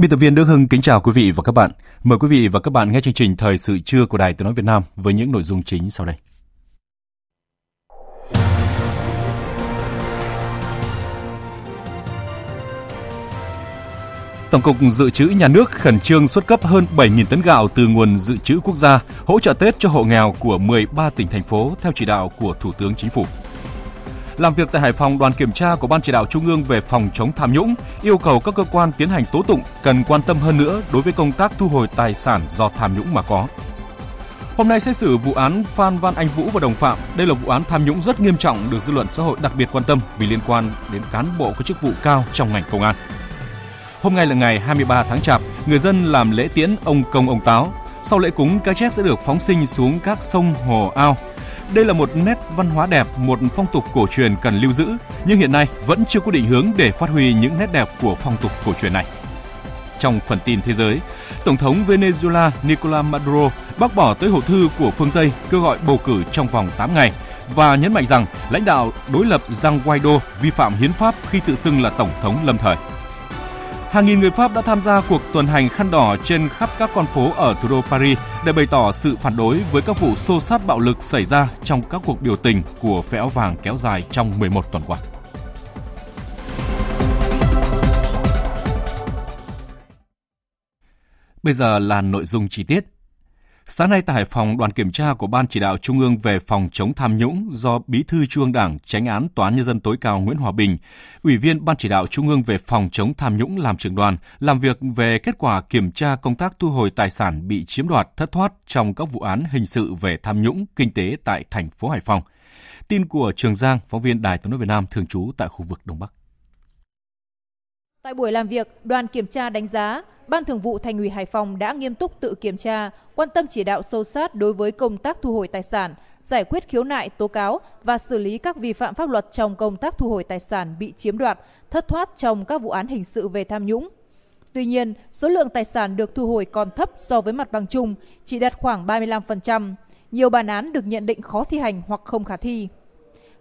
Biên tập viên Đức Hưng kính chào quý vị và các bạn. Mời quý vị và các bạn nghe chương trình Thời sự trưa của Đài Tiếng nói Việt Nam với những nội dung chính sau đây. Tổng cục Dự trữ Nhà nước khẩn trương xuất cấp hơn 7.000 tấn gạo từ nguồn dự trữ quốc gia, hỗ trợ Tết cho hộ nghèo của 13 tỉnh, thành phố theo chỉ đạo của Thủ tướng Chính phủ. Làm việc tại Hải Phòng, đoàn kiểm tra của Ban chỉ đạo Trung ương về phòng chống tham nhũng yêu cầu các cơ quan tiến hành tố tụng cần quan tâm hơn nữa đối với công tác thu hồi tài sản do tham nhũng mà có. Hôm nay xét xử vụ án Phan Văn Anh Vũ và đồng phạm. Đây là vụ án tham nhũng rất nghiêm trọng được dư luận xã hội đặc biệt quan tâm vì liên quan đến cán bộ có chức vụ cao trong ngành công an. Hôm nay là ngày 23 tháng Chạp, người dân làm lễ tiễn ông công ông táo. Sau lễ cúng, cá chép sẽ được phóng sinh xuống các sông, hồ, ao đây là một nét văn hóa đẹp, một phong tục cổ truyền cần lưu giữ, nhưng hiện nay vẫn chưa có định hướng để phát huy những nét đẹp của phong tục cổ truyền này. Trong phần tin thế giới, Tổng thống Venezuela Nicolas Maduro bác bỏ tới hộ thư của phương Tây kêu gọi bầu cử trong vòng 8 ngày và nhấn mạnh rằng lãnh đạo đối lập Giang Guaido vi phạm hiến pháp khi tự xưng là tổng thống lâm thời. Hàng nghìn người Pháp đã tham gia cuộc tuần hành khăn đỏ trên khắp các con phố ở thủ đô Paris để bày tỏ sự phản đối với các vụ xô sát bạo lực xảy ra trong các cuộc biểu tình của phe áo vàng kéo dài trong 11 tuần qua. Bây giờ là nội dung chi tiết. Sáng nay tại Hải Phòng, đoàn kiểm tra của Ban chỉ đạo Trung ương về phòng chống tham nhũng do Bí thư Trung ương Đảng, Tránh án Tòa án nhân dân tối cao Nguyễn Hòa Bình, Ủy viên Ban chỉ đạo Trung ương về phòng chống tham nhũng làm trưởng đoàn, làm việc về kết quả kiểm tra công tác thu hồi tài sản bị chiếm đoạt thất thoát trong các vụ án hình sự về tham nhũng kinh tế tại thành phố Hải Phòng. Tin của Trường Giang, phóng viên Đài Tiếng nói Việt Nam thường trú tại khu vực Đông Bắc. Tại buổi làm việc, đoàn kiểm tra đánh giá Ban Thường vụ Thành ủy Hải Phòng đã nghiêm túc tự kiểm tra, quan tâm chỉ đạo sâu sát đối với công tác thu hồi tài sản, giải quyết khiếu nại, tố cáo và xử lý các vi phạm pháp luật trong công tác thu hồi tài sản bị chiếm đoạt, thất thoát trong các vụ án hình sự về tham nhũng. Tuy nhiên, số lượng tài sản được thu hồi còn thấp so với mặt bằng chung, chỉ đạt khoảng 35%. Nhiều bản án được nhận định khó thi hành hoặc không khả thi.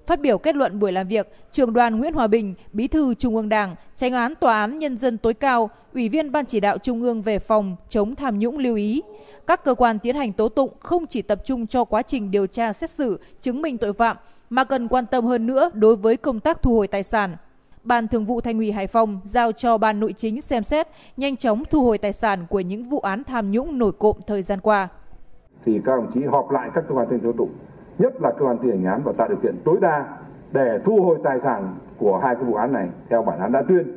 Phát biểu kết luận buổi làm việc, Trường đoàn Nguyễn Hòa Bình, Bí thư Trung ương Đảng, Tránh án Tòa án Nhân dân tối cao, Ủy viên Ban chỉ đạo Trung ương về phòng chống tham nhũng lưu ý, các cơ quan tiến hành tố tụng không chỉ tập trung cho quá trình điều tra xét xử, chứng minh tội phạm, mà cần quan tâm hơn nữa đối với công tác thu hồi tài sản. Ban Thường vụ Thành ủy Hải Phòng giao cho Ban Nội chính xem xét, nhanh chóng thu hồi tài sản của những vụ án tham nhũng nổi cộm thời gian qua. Thì các đồng chí họp lại các cơ quan tiến hành tố tụng nhất là cơ quan thi hành án và tạo điều kiện tối đa để thu hồi tài sản của hai cái vụ án này theo bản án đã tuyên.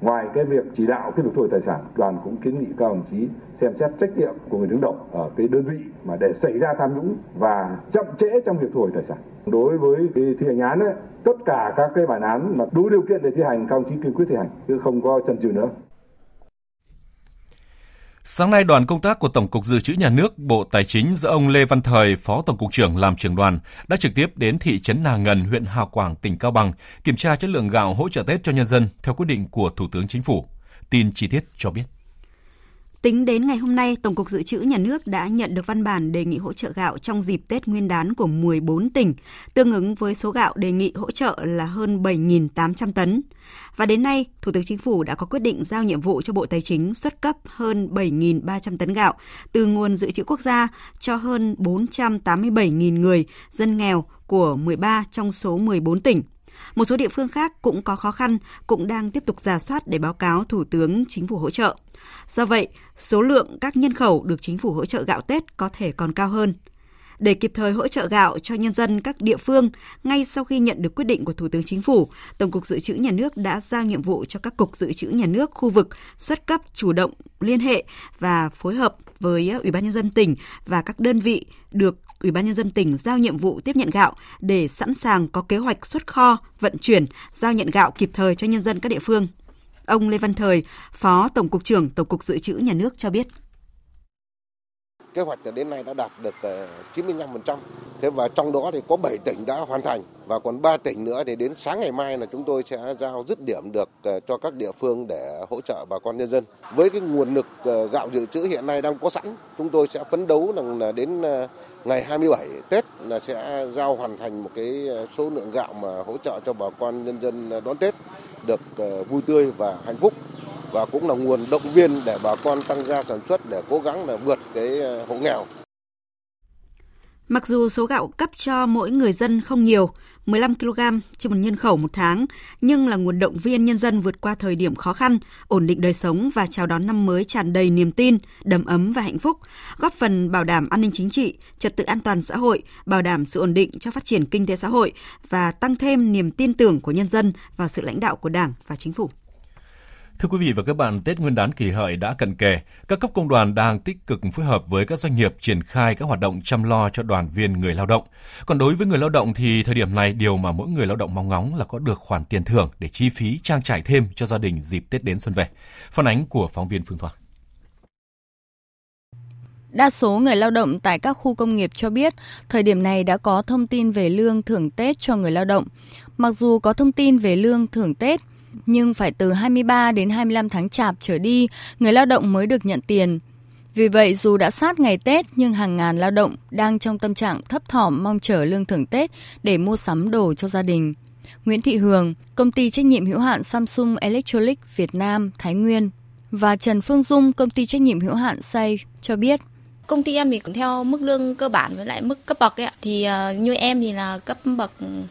Ngoài cái việc chỉ đạo cái việc thu hồi tài sản, đoàn cũng kiến nghị các đồng chí xem xét trách nhiệm của người đứng đầu ở cái đơn vị mà để xảy ra tham nhũng và chậm trễ trong việc thu hồi tài sản. Đối với cái thi hành án ấy, tất cả các cái bản án mà đủ điều kiện để thi hành các đồng chí kiên quyết thi hành chứ không có chần chừ nữa. Sáng nay, đoàn công tác của Tổng cục Dự trữ Nhà nước, Bộ Tài chính do ông Lê Văn Thời, Phó Tổng cục trưởng làm trưởng đoàn, đã trực tiếp đến thị trấn Nà Ngần, huyện Hà Quảng, tỉnh Cao Bằng, kiểm tra chất lượng gạo hỗ trợ Tết cho nhân dân theo quyết định của Thủ tướng Chính phủ. Tin chi tiết cho biết. Tính đến ngày hôm nay, Tổng cục Dự trữ Nhà nước đã nhận được văn bản đề nghị hỗ trợ gạo trong dịp Tết Nguyên đán của 14 tỉnh, tương ứng với số gạo đề nghị hỗ trợ là hơn 7.800 tấn. Và đến nay, Thủ tướng Chính phủ đã có quyết định giao nhiệm vụ cho Bộ Tài chính xuất cấp hơn 7.300 tấn gạo từ nguồn dự trữ quốc gia cho hơn 487.000 người dân nghèo của 13 trong số 14 tỉnh. Một số địa phương khác cũng có khó khăn, cũng đang tiếp tục giả soát để báo cáo Thủ tướng Chính phủ hỗ trợ. Do vậy, số lượng các nhân khẩu được chính phủ hỗ trợ gạo Tết có thể còn cao hơn. Để kịp thời hỗ trợ gạo cho nhân dân các địa phương, ngay sau khi nhận được quyết định của Thủ tướng Chính phủ, Tổng cục Dự trữ Nhà nước đã giao nhiệm vụ cho các cục dự trữ nhà nước khu vực xuất cấp chủ động liên hệ và phối hợp với Ủy ban nhân dân tỉnh và các đơn vị được Ủy ban nhân dân tỉnh giao nhiệm vụ tiếp nhận gạo để sẵn sàng có kế hoạch xuất kho, vận chuyển, giao nhận gạo kịp thời cho nhân dân các địa phương. Ông Lê Văn Thời, Phó Tổng cục trưởng Tổng cục Dự trữ Nhà nước cho biết. Kế hoạch đến nay đã đạt được ờ, 95%. Thế và trong đó thì có 7 tỉnh đã hoàn thành và còn 3 tỉnh nữa thì đến sáng ngày mai là chúng tôi sẽ giao dứt điểm được ờ, cho các địa phương để hỗ trợ bà con nhân dân. Với cái nguồn lực ờ, gạo dự trữ hiện nay đang có sẵn, chúng tôi sẽ phấn đấu rằng là đến ngày 27 Tết là sẽ giao hoàn thành một cái số lượng gạo mà hỗ trợ cho bà con nhân dân đón Tết được vui tươi và hạnh phúc và cũng là nguồn động viên để bà con tăng gia sản xuất để cố gắng là vượt cái ờ, hộ nghèo. Mặc dù số gạo cấp cho mỗi người dân không nhiều, 15 kg trên một nhân khẩu một tháng, nhưng là nguồn động viên nhân dân vượt qua thời điểm khó khăn, ổn định đời sống và chào đón năm mới tràn đầy niềm tin, đầm ấm và hạnh phúc, góp phần bảo đảm an ninh chính trị, trật tự an toàn xã hội, bảo đảm sự ổn định cho phát triển kinh tế xã hội và tăng thêm niềm tin tưởng của nhân dân vào sự lãnh đạo của Đảng và Chính phủ. Thưa quý vị và các bạn, Tết Nguyên đán kỷ hợi đã cận kề. Các cấp công đoàn đang tích cực phối hợp với các doanh nghiệp triển khai các hoạt động chăm lo cho đoàn viên người lao động. Còn đối với người lao động thì thời điểm này điều mà mỗi người lao động mong ngóng là có được khoản tiền thưởng để chi phí trang trải thêm cho gia đình dịp Tết đến xuân về. Phản ánh của phóng viên Phương Thoa. Đa số người lao động tại các khu công nghiệp cho biết, thời điểm này đã có thông tin về lương thưởng Tết cho người lao động. Mặc dù có thông tin về lương thưởng Tết, nhưng phải từ 23 đến 25 tháng chạp trở đi, người lao động mới được nhận tiền. Vì vậy, dù đã sát ngày Tết nhưng hàng ngàn lao động đang trong tâm trạng thấp thỏm mong chờ lương thưởng Tết để mua sắm đồ cho gia đình. Nguyễn Thị Hường, công ty trách nhiệm hữu hạn Samsung Electronics Việt Nam, Thái Nguyên và Trần Phương Dung, công ty trách nhiệm hữu hạn Say cho biết – Công ty em thì cũng theo mức lương cơ bản với lại mức cấp bậc ấy ạ. Thì uh, như em thì là cấp bậc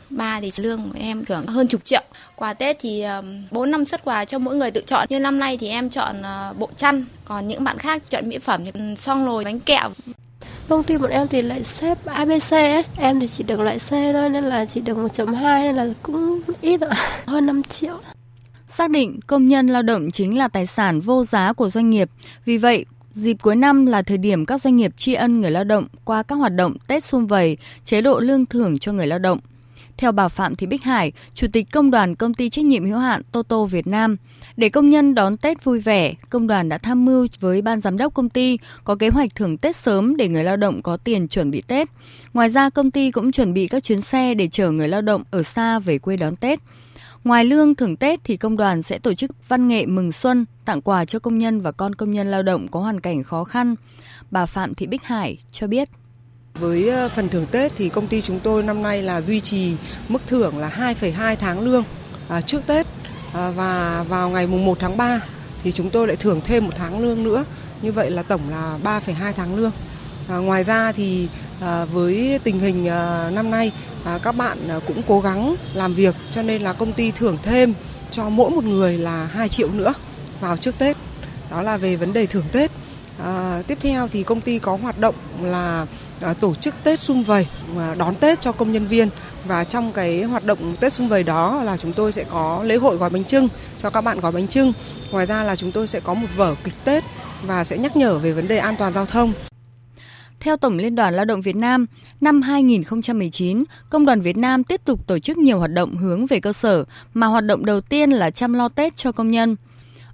3 thì lương của em thưởng hơn chục triệu. Quà Tết thì uh, 4 năm xuất quà cho mỗi người tự chọn. Như năm nay thì em chọn uh, bộ chăn, còn những bạn khác chọn mỹ phẩm như xong rồi bánh kẹo. Công ty bọn em thì lại xếp ABC ấy. Em thì chỉ được loại C thôi nên là chỉ được 1.2 nên là cũng ít ạ. Hơn 5 triệu. Xác định công nhân lao động chính là tài sản vô giá của doanh nghiệp. Vì vậy, Dịp cuối năm là thời điểm các doanh nghiệp tri ân người lao động qua các hoạt động Tết xung vầy, chế độ lương thưởng cho người lao động. Theo bà Phạm Thị Bích Hải, Chủ tịch Công đoàn Công ty Trách nhiệm hữu hạn Toto Việt Nam, để công nhân đón Tết vui vẻ, công đoàn đã tham mưu với ban giám đốc công ty có kế hoạch thưởng Tết sớm để người lao động có tiền chuẩn bị Tết. Ngoài ra, công ty cũng chuẩn bị các chuyến xe để chở người lao động ở xa về quê đón Tết. Ngoài lương thưởng Tết thì công đoàn sẽ tổ chức văn nghệ mừng xuân, tặng quà cho công nhân và con công nhân lao động có hoàn cảnh khó khăn. Bà Phạm Thị Bích Hải cho biết. Với ờ, phần thưởng Tết thì công ty chúng tôi năm nay là duy trì mức thưởng là 2,2 tháng lương à, trước Tết à, và vào ngày mùng 1 tháng 3 thì chúng tôi lại thưởng thêm một tháng lương nữa. Như vậy là tổng là 3,2 tháng lương. À, ngoài ra thì à, với tình hình à, năm nay à, các bạn à, cũng cố gắng làm việc cho nên là công ty thưởng thêm cho mỗi một người là 2 triệu nữa vào trước Tết. Đó là về vấn đề thưởng Tết. À, tiếp theo thì công ty có hoạt động là à, tổ chức Tết xung vầy à, đón Tết cho công nhân viên và trong cái hoạt động Tết xung vầy đó là chúng tôi sẽ có lễ hội gói bánh trưng cho các bạn gói bánh trưng. Ngoài ra là chúng tôi sẽ có một vở kịch Tết và sẽ nhắc nhở về vấn đề an toàn giao thông. Theo Tổng Liên đoàn Lao động Việt Nam, năm 2019, Công đoàn Việt Nam tiếp tục tổ chức nhiều hoạt động hướng về cơ sở, mà hoạt động đầu tiên là chăm lo Tết cho công nhân.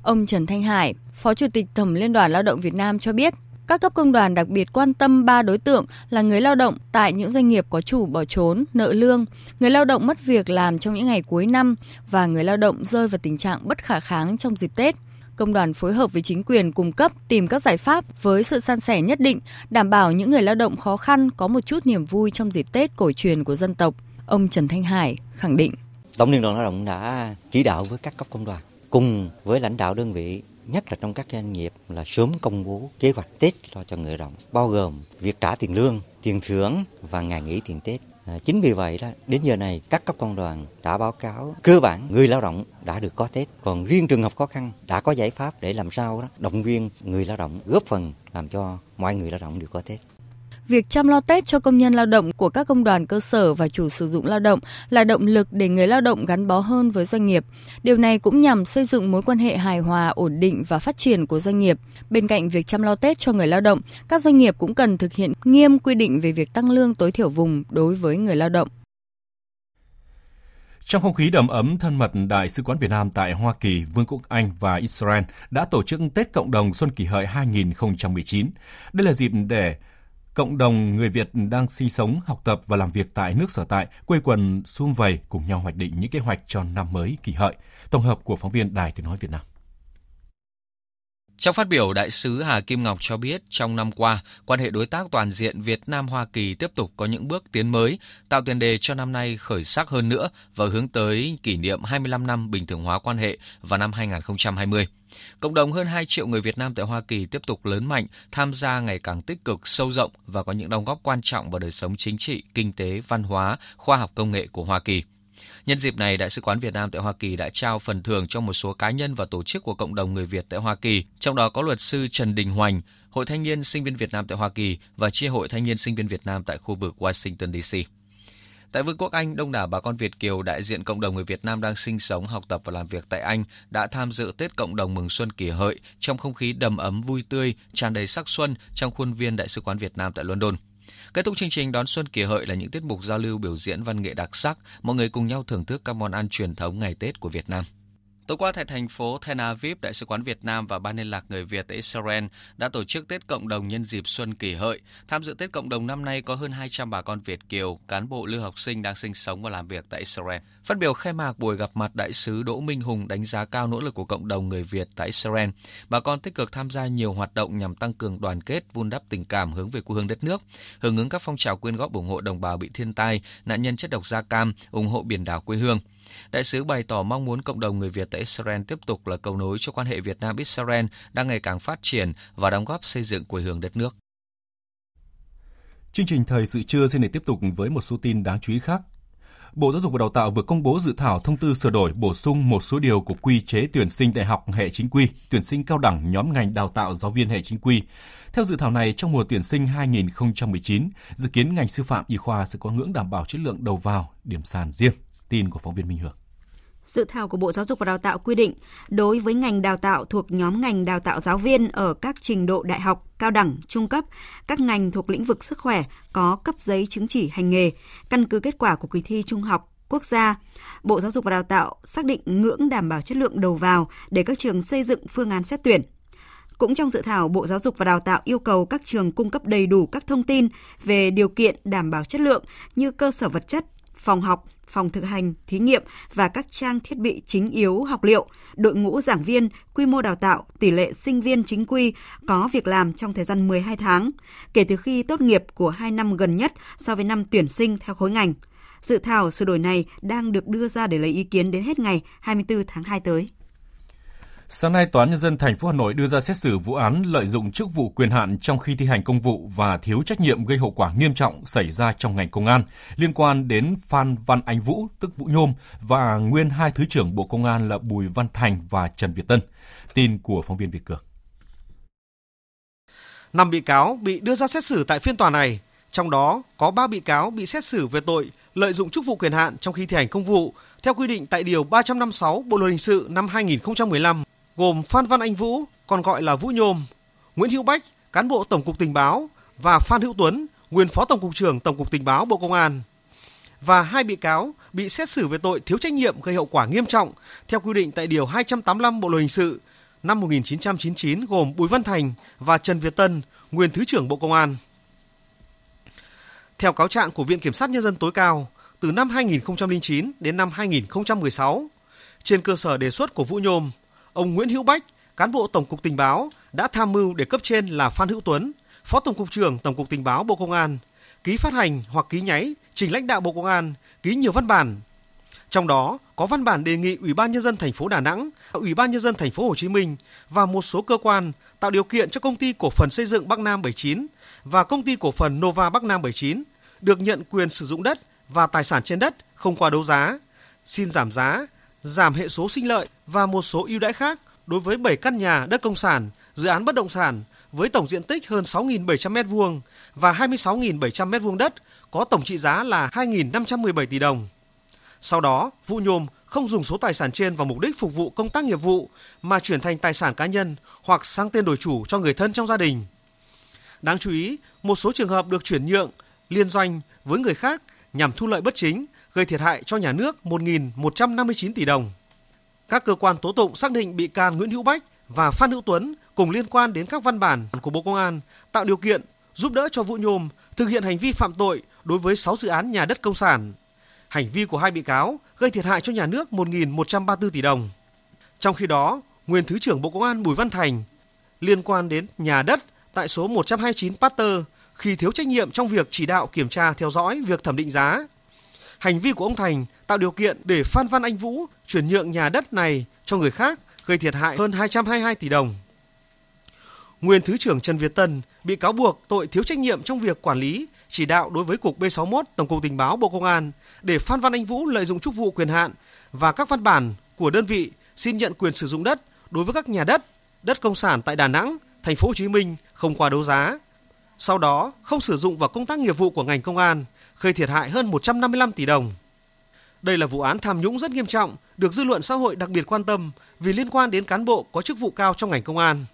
Ông Trần Thanh Hải, Phó Chủ tịch Tổng Liên đoàn Lao động Việt Nam cho biết, các cấp công đoàn đặc biệt quan tâm ba đối tượng là người lao động tại những doanh nghiệp có chủ bỏ trốn, nợ lương, người lao động mất việc làm trong những ngày cuối năm và người lao động rơi vào tình trạng bất khả kháng trong dịp Tết – công đoàn phối hợp với chính quyền cung cấp tìm các giải pháp với sự san sẻ nhất định, đảm bảo những người lao động khó khăn có một chút niềm vui trong dịp Tết cổ truyền của dân tộc. Ông Trần Thanh Hải khẳng định. Tổng Liên đoàn Lao động đã chỉ đạo với các cấp công đoàn cùng với lãnh đạo đơn vị nhất là trong các doanh nghiệp là sớm công bố kế hoạch Tết lo cho người lao động, bao gồm việc trả tiền lương, tiền thưởng và ngày nghỉ tiền Tết. À, chính vì vậy đó, đến giờ này các cấp công đoàn đã báo cáo cơ bản người lao động đã được có Tết. Còn riêng trường hợp khó khăn đã có giải pháp để làm sao đó động viên người lao động góp phần làm cho mọi người lao động được có Tết. Việc chăm lo Tết cho công nhân lao động của các công đoàn cơ sở và chủ sử dụng lao động là động lực để người lao động gắn bó hơn với doanh nghiệp. Điều này cũng nhằm xây dựng mối quan hệ hài hòa, ổn định và phát triển của doanh nghiệp. Bên cạnh việc chăm lo Tết cho người lao động, các doanh nghiệp cũng cần thực hiện nghiêm quy định về việc tăng lương tối thiểu vùng đối với người lao động. Trong không khí đầm ấm thân mật, Đại sứ quán Việt Nam tại Hoa Kỳ, Vương quốc Anh và Israel đã tổ chức Tết Cộng đồng Xuân Kỷ Hợi 2019. Đây là dịp để cộng đồng người Việt đang sinh sống, học tập và làm việc tại nước sở tại quê quần sum vầy cùng nhau hoạch định những kế hoạch cho năm mới Kỷ Hợi. Tổng hợp của phóng viên Đài Tiếng nói Việt Nam. Trong phát biểu, Đại sứ Hà Kim Ngọc cho biết trong năm qua, quan hệ đối tác toàn diện Việt Nam-Hoa Kỳ tiếp tục có những bước tiến mới, tạo tiền đề cho năm nay khởi sắc hơn nữa và hướng tới kỷ niệm 25 năm bình thường hóa quan hệ vào năm 2020. Cộng đồng hơn 2 triệu người Việt Nam tại Hoa Kỳ tiếp tục lớn mạnh, tham gia ngày càng tích cực, sâu rộng và có những đóng góp quan trọng vào đời sống chính trị, kinh tế, văn hóa, khoa học công nghệ của Hoa Kỳ. Nhân dịp này, Đại sứ quán Việt Nam tại Hoa Kỳ đã trao phần thưởng cho một số cá nhân và tổ chức của cộng đồng người Việt tại Hoa Kỳ, trong đó có luật sư Trần Đình Hoành, Hội Thanh niên Sinh viên Việt Nam tại Hoa Kỳ và Chi hội Thanh niên Sinh viên Việt Nam tại khu vực Washington DC. Tại Vương quốc Anh, đông đảo bà con Việt Kiều đại diện cộng đồng người Việt Nam đang sinh sống, học tập và làm việc tại Anh đã tham dự Tết cộng đồng mừng xuân kỷ hợi trong không khí đầm ấm vui tươi, tràn đầy sắc xuân trong khuôn viên Đại sứ quán Việt Nam tại London. Kết thúc chương trình đón xuân kỷ hợi là những tiết mục giao lưu biểu diễn văn nghệ đặc sắc, mọi người cùng nhau thưởng thức các món ăn truyền thống ngày Tết của Việt Nam. Tối qua tại thành phố Tel Aviv, Đại sứ quán Việt Nam và Ban liên lạc người Việt tại Israel đã tổ chức Tết cộng đồng nhân dịp Xuân Kỷ Hợi. Tham dự Tết cộng đồng năm nay có hơn 200 bà con Việt kiều, cán bộ lưu học sinh đang sinh sống và làm việc tại Israel. Phát biểu khai mạc buổi gặp mặt Đại sứ Đỗ Minh Hùng đánh giá cao nỗ lực của cộng đồng người Việt tại Israel. Bà con tích cực tham gia nhiều hoạt động nhằm tăng cường đoàn kết, vun đắp tình cảm hướng về quê hương đất nước, hưởng ứng các phong trào quyên góp ủng hộ đồng bào bị thiên tai, nạn nhân chất độc da cam, ủng hộ biển đảo quê hương. Đại sứ bày tỏ mong muốn cộng đồng người Việt tại Israel tiếp tục là cầu nối cho quan hệ Việt Nam-Israel đang ngày càng phát triển và đóng góp xây dựng quê hương đất nước. Chương trình thời sự trưa xin để tiếp tục với một số tin đáng chú ý khác. Bộ Giáo dục và Đào tạo vừa công bố dự thảo thông tư sửa đổi bổ sung một số điều của quy chế tuyển sinh đại học hệ chính quy, tuyển sinh cao đẳng nhóm ngành đào tạo giáo viên hệ chính quy. Theo dự thảo này, trong mùa tuyển sinh 2019, dự kiến ngành sư phạm y khoa sẽ có ngưỡng đảm bảo chất lượng đầu vào, điểm sàn riêng. Tin của phóng viên Minh Hương. Dự thảo của Bộ Giáo dục và Đào tạo quy định, đối với ngành đào tạo thuộc nhóm ngành đào tạo giáo viên ở các trình độ đại học, cao đẳng, trung cấp, các ngành thuộc lĩnh vực sức khỏe có cấp giấy chứng chỉ hành nghề, căn cứ kết quả của kỳ thi trung học quốc gia, Bộ Giáo dục và Đào tạo xác định ngưỡng đảm bảo chất lượng đầu vào để các trường xây dựng phương án xét tuyển. Cũng trong dự thảo, Bộ Giáo dục và Đào tạo yêu cầu các trường cung cấp đầy đủ các thông tin về điều kiện đảm bảo chất lượng như cơ sở vật chất, phòng học, phòng thực hành, thí nghiệm và các trang thiết bị chính yếu học liệu, đội ngũ giảng viên, quy mô đào tạo, tỷ lệ sinh viên chính quy có việc làm trong thời gian 12 tháng, kể từ khi tốt nghiệp của 2 năm gần nhất so với năm tuyển sinh theo khối ngành. Dự thảo sửa đổi này đang được đưa ra để lấy ý kiến đến hết ngày 24 tháng 2 tới. Sáng nay, Tòa án Nhân dân thành phố Hà Nội đưa ra xét xử vụ án lợi dụng chức vụ quyền hạn trong khi thi hành công vụ và thiếu trách nhiệm gây hậu quả nghiêm trọng xảy ra trong ngành công an liên quan đến Phan Văn Anh Vũ, tức Vũ Nhôm, và nguyên hai Thứ trưởng Bộ Công an là Bùi Văn Thành và Trần Việt Tân. Tin của phóng viên Việt Cường. Năm bị cáo bị đưa ra xét xử tại phiên tòa này, trong đó có 3 bị cáo bị xét xử về tội lợi dụng chức vụ quyền hạn trong khi thi hành công vụ theo quy định tại Điều 356 Bộ Luật Hình sự năm 2015 gồm Phan Văn Anh Vũ, còn gọi là Vũ Nhôm, Nguyễn Hữu Bách, cán bộ Tổng cục Tình báo và Phan Hữu Tuấn, nguyên Phó Tổng cục trưởng Tổng cục Tình báo Bộ Công an. Và hai bị cáo bị xét xử về tội thiếu trách nhiệm gây hậu quả nghiêm trọng theo quy định tại Điều 285 Bộ Luật Hình sự năm 1999 gồm Bùi Văn Thành và Trần Việt Tân, nguyên Thứ trưởng Bộ Công an. Theo cáo trạng của Viện Kiểm sát Nhân dân tối cao, từ năm 2009 đến năm 2016, trên cơ sở đề xuất của Vũ Nhôm, ông Nguyễn Hữu Bách, cán bộ Tổng cục Tình báo đã tham mưu để cấp trên là Phan Hữu Tuấn, Phó Tổng cục trưởng Tổng cục Tình báo Bộ Công an, ký phát hành hoặc ký nháy trình lãnh đạo Bộ Công an ký nhiều văn bản. Trong đó có văn bản đề nghị Ủy ban nhân dân thành phố Đà Nẵng, Ủy ban nhân dân thành phố Hồ Chí Minh và một số cơ quan tạo điều kiện cho công ty cổ phần xây dựng Bắc Nam 79 và công ty cổ phần Nova Bắc Nam 79 được nhận quyền sử dụng đất và tài sản trên đất không qua đấu giá, xin giảm giá, giảm hệ số sinh lợi và một số ưu đãi khác đối với 7 căn nhà đất công sản, dự án bất động sản với tổng diện tích hơn 6.700 m2 và 26.700 m2 đất có tổng trị giá là 2.517 tỷ đồng. Sau đó, Vũ nhôm không dùng số tài sản trên vào mục đích phục vụ công tác nghiệp vụ mà chuyển thành tài sản cá nhân hoặc sang tên đổi chủ cho người thân trong gia đình. Đáng chú ý, một số trường hợp được chuyển nhượng, liên doanh với người khác nhằm thu lợi bất chính, gây thiệt hại cho nhà nước 1.159 tỷ đồng. Các cơ quan tố tụng xác định bị can Nguyễn Hữu Bách và Phan Hữu Tuấn cùng liên quan đến các văn bản của Bộ Công an tạo điều kiện giúp đỡ cho Vũ Nhôm thực hiện hành vi phạm tội đối với 6 dự án nhà đất công sản. Hành vi của hai bị cáo gây thiệt hại cho nhà nước 1.134 tỷ đồng. Trong khi đó, nguyên Thứ trưởng Bộ Công an Bùi Văn Thành liên quan đến nhà đất tại số 129 Pasteur khi thiếu trách nhiệm trong việc chỉ đạo kiểm tra theo dõi việc thẩm định giá. Hành vi của ông Thành tạo điều kiện để Phan Văn Anh Vũ chuyển nhượng nhà đất này cho người khác gây thiệt hại hơn 222 tỷ đồng. Nguyên Thứ trưởng Trần Việt Tân bị cáo buộc tội thiếu trách nhiệm trong việc quản lý, chỉ đạo đối với Cục B61 Tổng cục Tình báo Bộ Công an để Phan Văn Anh Vũ lợi dụng chức vụ quyền hạn và các văn bản của đơn vị xin nhận quyền sử dụng đất đối với các nhà đất, đất công sản tại Đà Nẵng, thành phố Hồ Chí Minh không qua đấu giá. Sau đó không sử dụng vào công tác nghiệp vụ của ngành công an, gây thiệt hại hơn 155 tỷ đồng. Đây là vụ án tham nhũng rất nghiêm trọng, được dư luận xã hội đặc biệt quan tâm vì liên quan đến cán bộ có chức vụ cao trong ngành công an.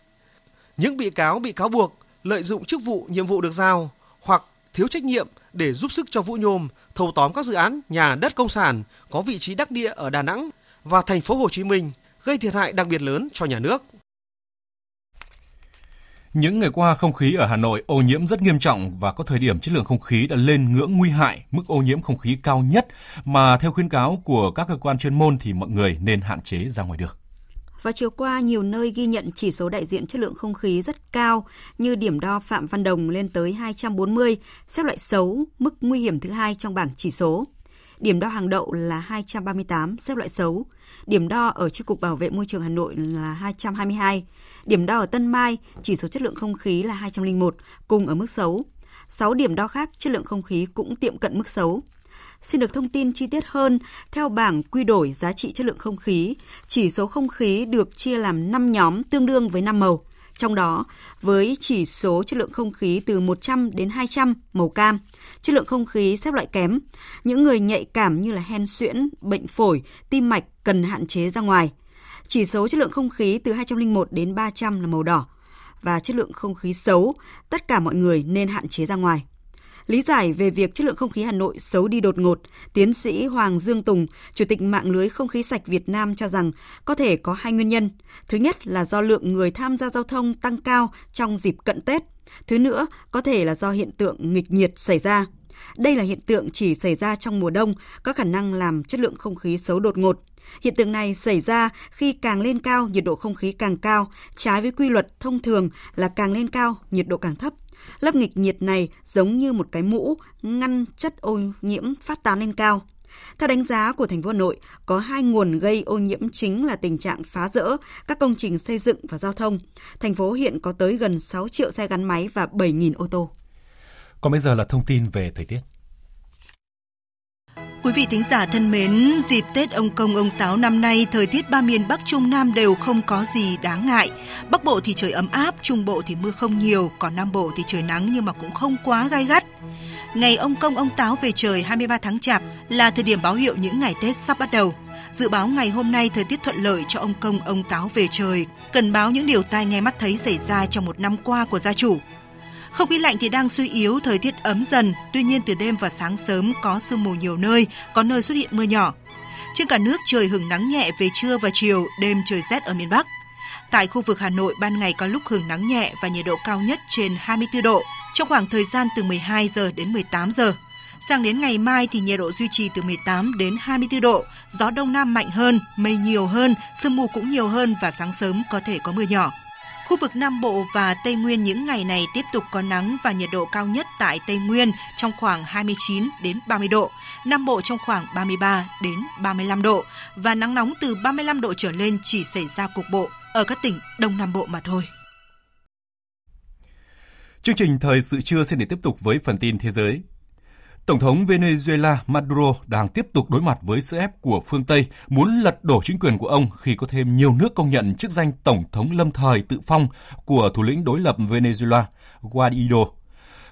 Những bị cáo bị cáo buộc lợi dụng chức vụ nhiệm vụ được giao hoặc thiếu trách nhiệm để giúp sức cho Vũ Nhôm thâu tóm các dự án nhà đất công sản có vị trí đắc địa ở Đà Nẵng và thành phố Hồ Chí Minh gây thiệt hại đặc biệt lớn cho nhà nước. Những ngày qua, không khí ở Hà Nội ô nhiễm rất nghiêm trọng và có thời điểm chất lượng không khí đã lên ngưỡng nguy hại, mức ô nhiễm không khí cao nhất mà theo khuyến cáo của các cơ quan chuyên môn thì mọi người nên hạn chế ra ngoài đường. Và chiều qua, nhiều nơi ghi nhận chỉ số đại diện chất lượng không khí rất cao như điểm đo Phạm Văn Đồng lên tới 240, xếp loại xấu, mức nguy hiểm thứ hai trong bảng chỉ số. Điểm đo hàng đậu là 238, xếp loại xấu. Điểm đo ở Chi cục Bảo vệ môi trường Hà Nội là 222. Điểm đo ở Tân Mai, chỉ số chất lượng không khí là 201, cùng ở mức xấu. 6 điểm đo khác chất lượng không khí cũng tiệm cận mức xấu. Xin được thông tin chi tiết hơn, theo bảng quy đổi giá trị chất lượng không khí, chỉ số không khí được chia làm 5 nhóm tương đương với 5 màu. Trong đó, với chỉ số chất lượng không khí từ 100 đến 200 màu cam, chất lượng không khí xếp loại kém. Những người nhạy cảm như là hen suyễn, bệnh phổi, tim mạch cần hạn chế ra ngoài. Chỉ số chất lượng không khí từ 201 đến 300 là màu đỏ và chất lượng không khí xấu, tất cả mọi người nên hạn chế ra ngoài. Lý giải về việc chất lượng không khí Hà Nội xấu đi đột ngột, tiến sĩ Hoàng Dương Tùng, Chủ tịch mạng lưới không khí sạch Việt Nam cho rằng có thể có hai nguyên nhân. Thứ nhất là do lượng người tham gia giao thông tăng cao trong dịp cận Tết. Thứ nữa, có thể là do hiện tượng nghịch nhiệt xảy ra. Đây là hiện tượng chỉ xảy ra trong mùa đông, có khả năng làm chất lượng không khí xấu đột ngột. Hiện tượng này xảy ra khi càng lên cao, nhiệt độ không khí càng cao, trái với quy luật thông thường là càng lên cao, nhiệt độ càng thấp. Lớp nghịch nhiệt này giống như một cái mũ ngăn chất ô nhiễm phát tán lên cao. Theo đánh giá của thành phố Hà Nội, có hai nguồn gây ô nhiễm chính là tình trạng phá rỡ các công trình xây dựng và giao thông. Thành phố hiện có tới gần 6 triệu xe gắn máy và 7.000 ô tô. Còn bây giờ là thông tin về thời tiết. Quý vị thính giả thân mến, dịp Tết ông Công ông Táo năm nay, thời tiết ba miền Bắc Trung Nam đều không có gì đáng ngại. Bắc Bộ thì trời ấm áp, Trung Bộ thì mưa không nhiều, còn Nam Bộ thì trời nắng nhưng mà cũng không quá gai gắt. Ngày ông Công ông Táo về trời 23 tháng Chạp là thời điểm báo hiệu những ngày Tết sắp bắt đầu. Dự báo ngày hôm nay thời tiết thuận lợi cho ông Công ông Táo về trời, cần báo những điều tai nghe mắt thấy xảy ra trong một năm qua của gia chủ. Không khí lạnh thì đang suy yếu, thời tiết ấm dần, tuy nhiên từ đêm và sáng sớm có sương mù nhiều nơi, có nơi xuất hiện mưa nhỏ. Trên cả nước trời hứng nắng nhẹ về trưa và chiều, đêm trời rét ở miền Bắc. Tại khu vực Hà Nội, ban ngày có lúc hứng nắng nhẹ và nhiệt độ cao nhất trên 24 độ, trong khoảng thời gian từ 12 giờ đến 18 giờ. Sang đến ngày mai thì nhiệt độ duy trì từ 18 đến 24 độ, gió đông nam mạnh hơn, mây nhiều hơn, sương mù cũng nhiều hơn và sáng sớm có thể có mưa nhỏ. Khu vực Nam Bộ và Tây Nguyên những ngày này tiếp tục có nắng và nhiệt độ cao nhất tại Tây Nguyên trong khoảng 29 đến 30 độ, Nam Bộ trong khoảng 33 đến 35 độ và nắng nóng từ 35 độ trở lên chỉ xảy ra cục bộ ở các tỉnh Đông Nam Bộ mà thôi. Chương trình Thời sự trưa xin để tiếp tục với phần tin thế giới. Tổng thống Venezuela Maduro đang tiếp tục đối mặt với sức ép của phương Tây muốn lật đổ chính quyền của ông khi có thêm nhiều nước công nhận chức danh Tổng thống lâm thời tự phong của thủ lĩnh đối lập Venezuela Guaido.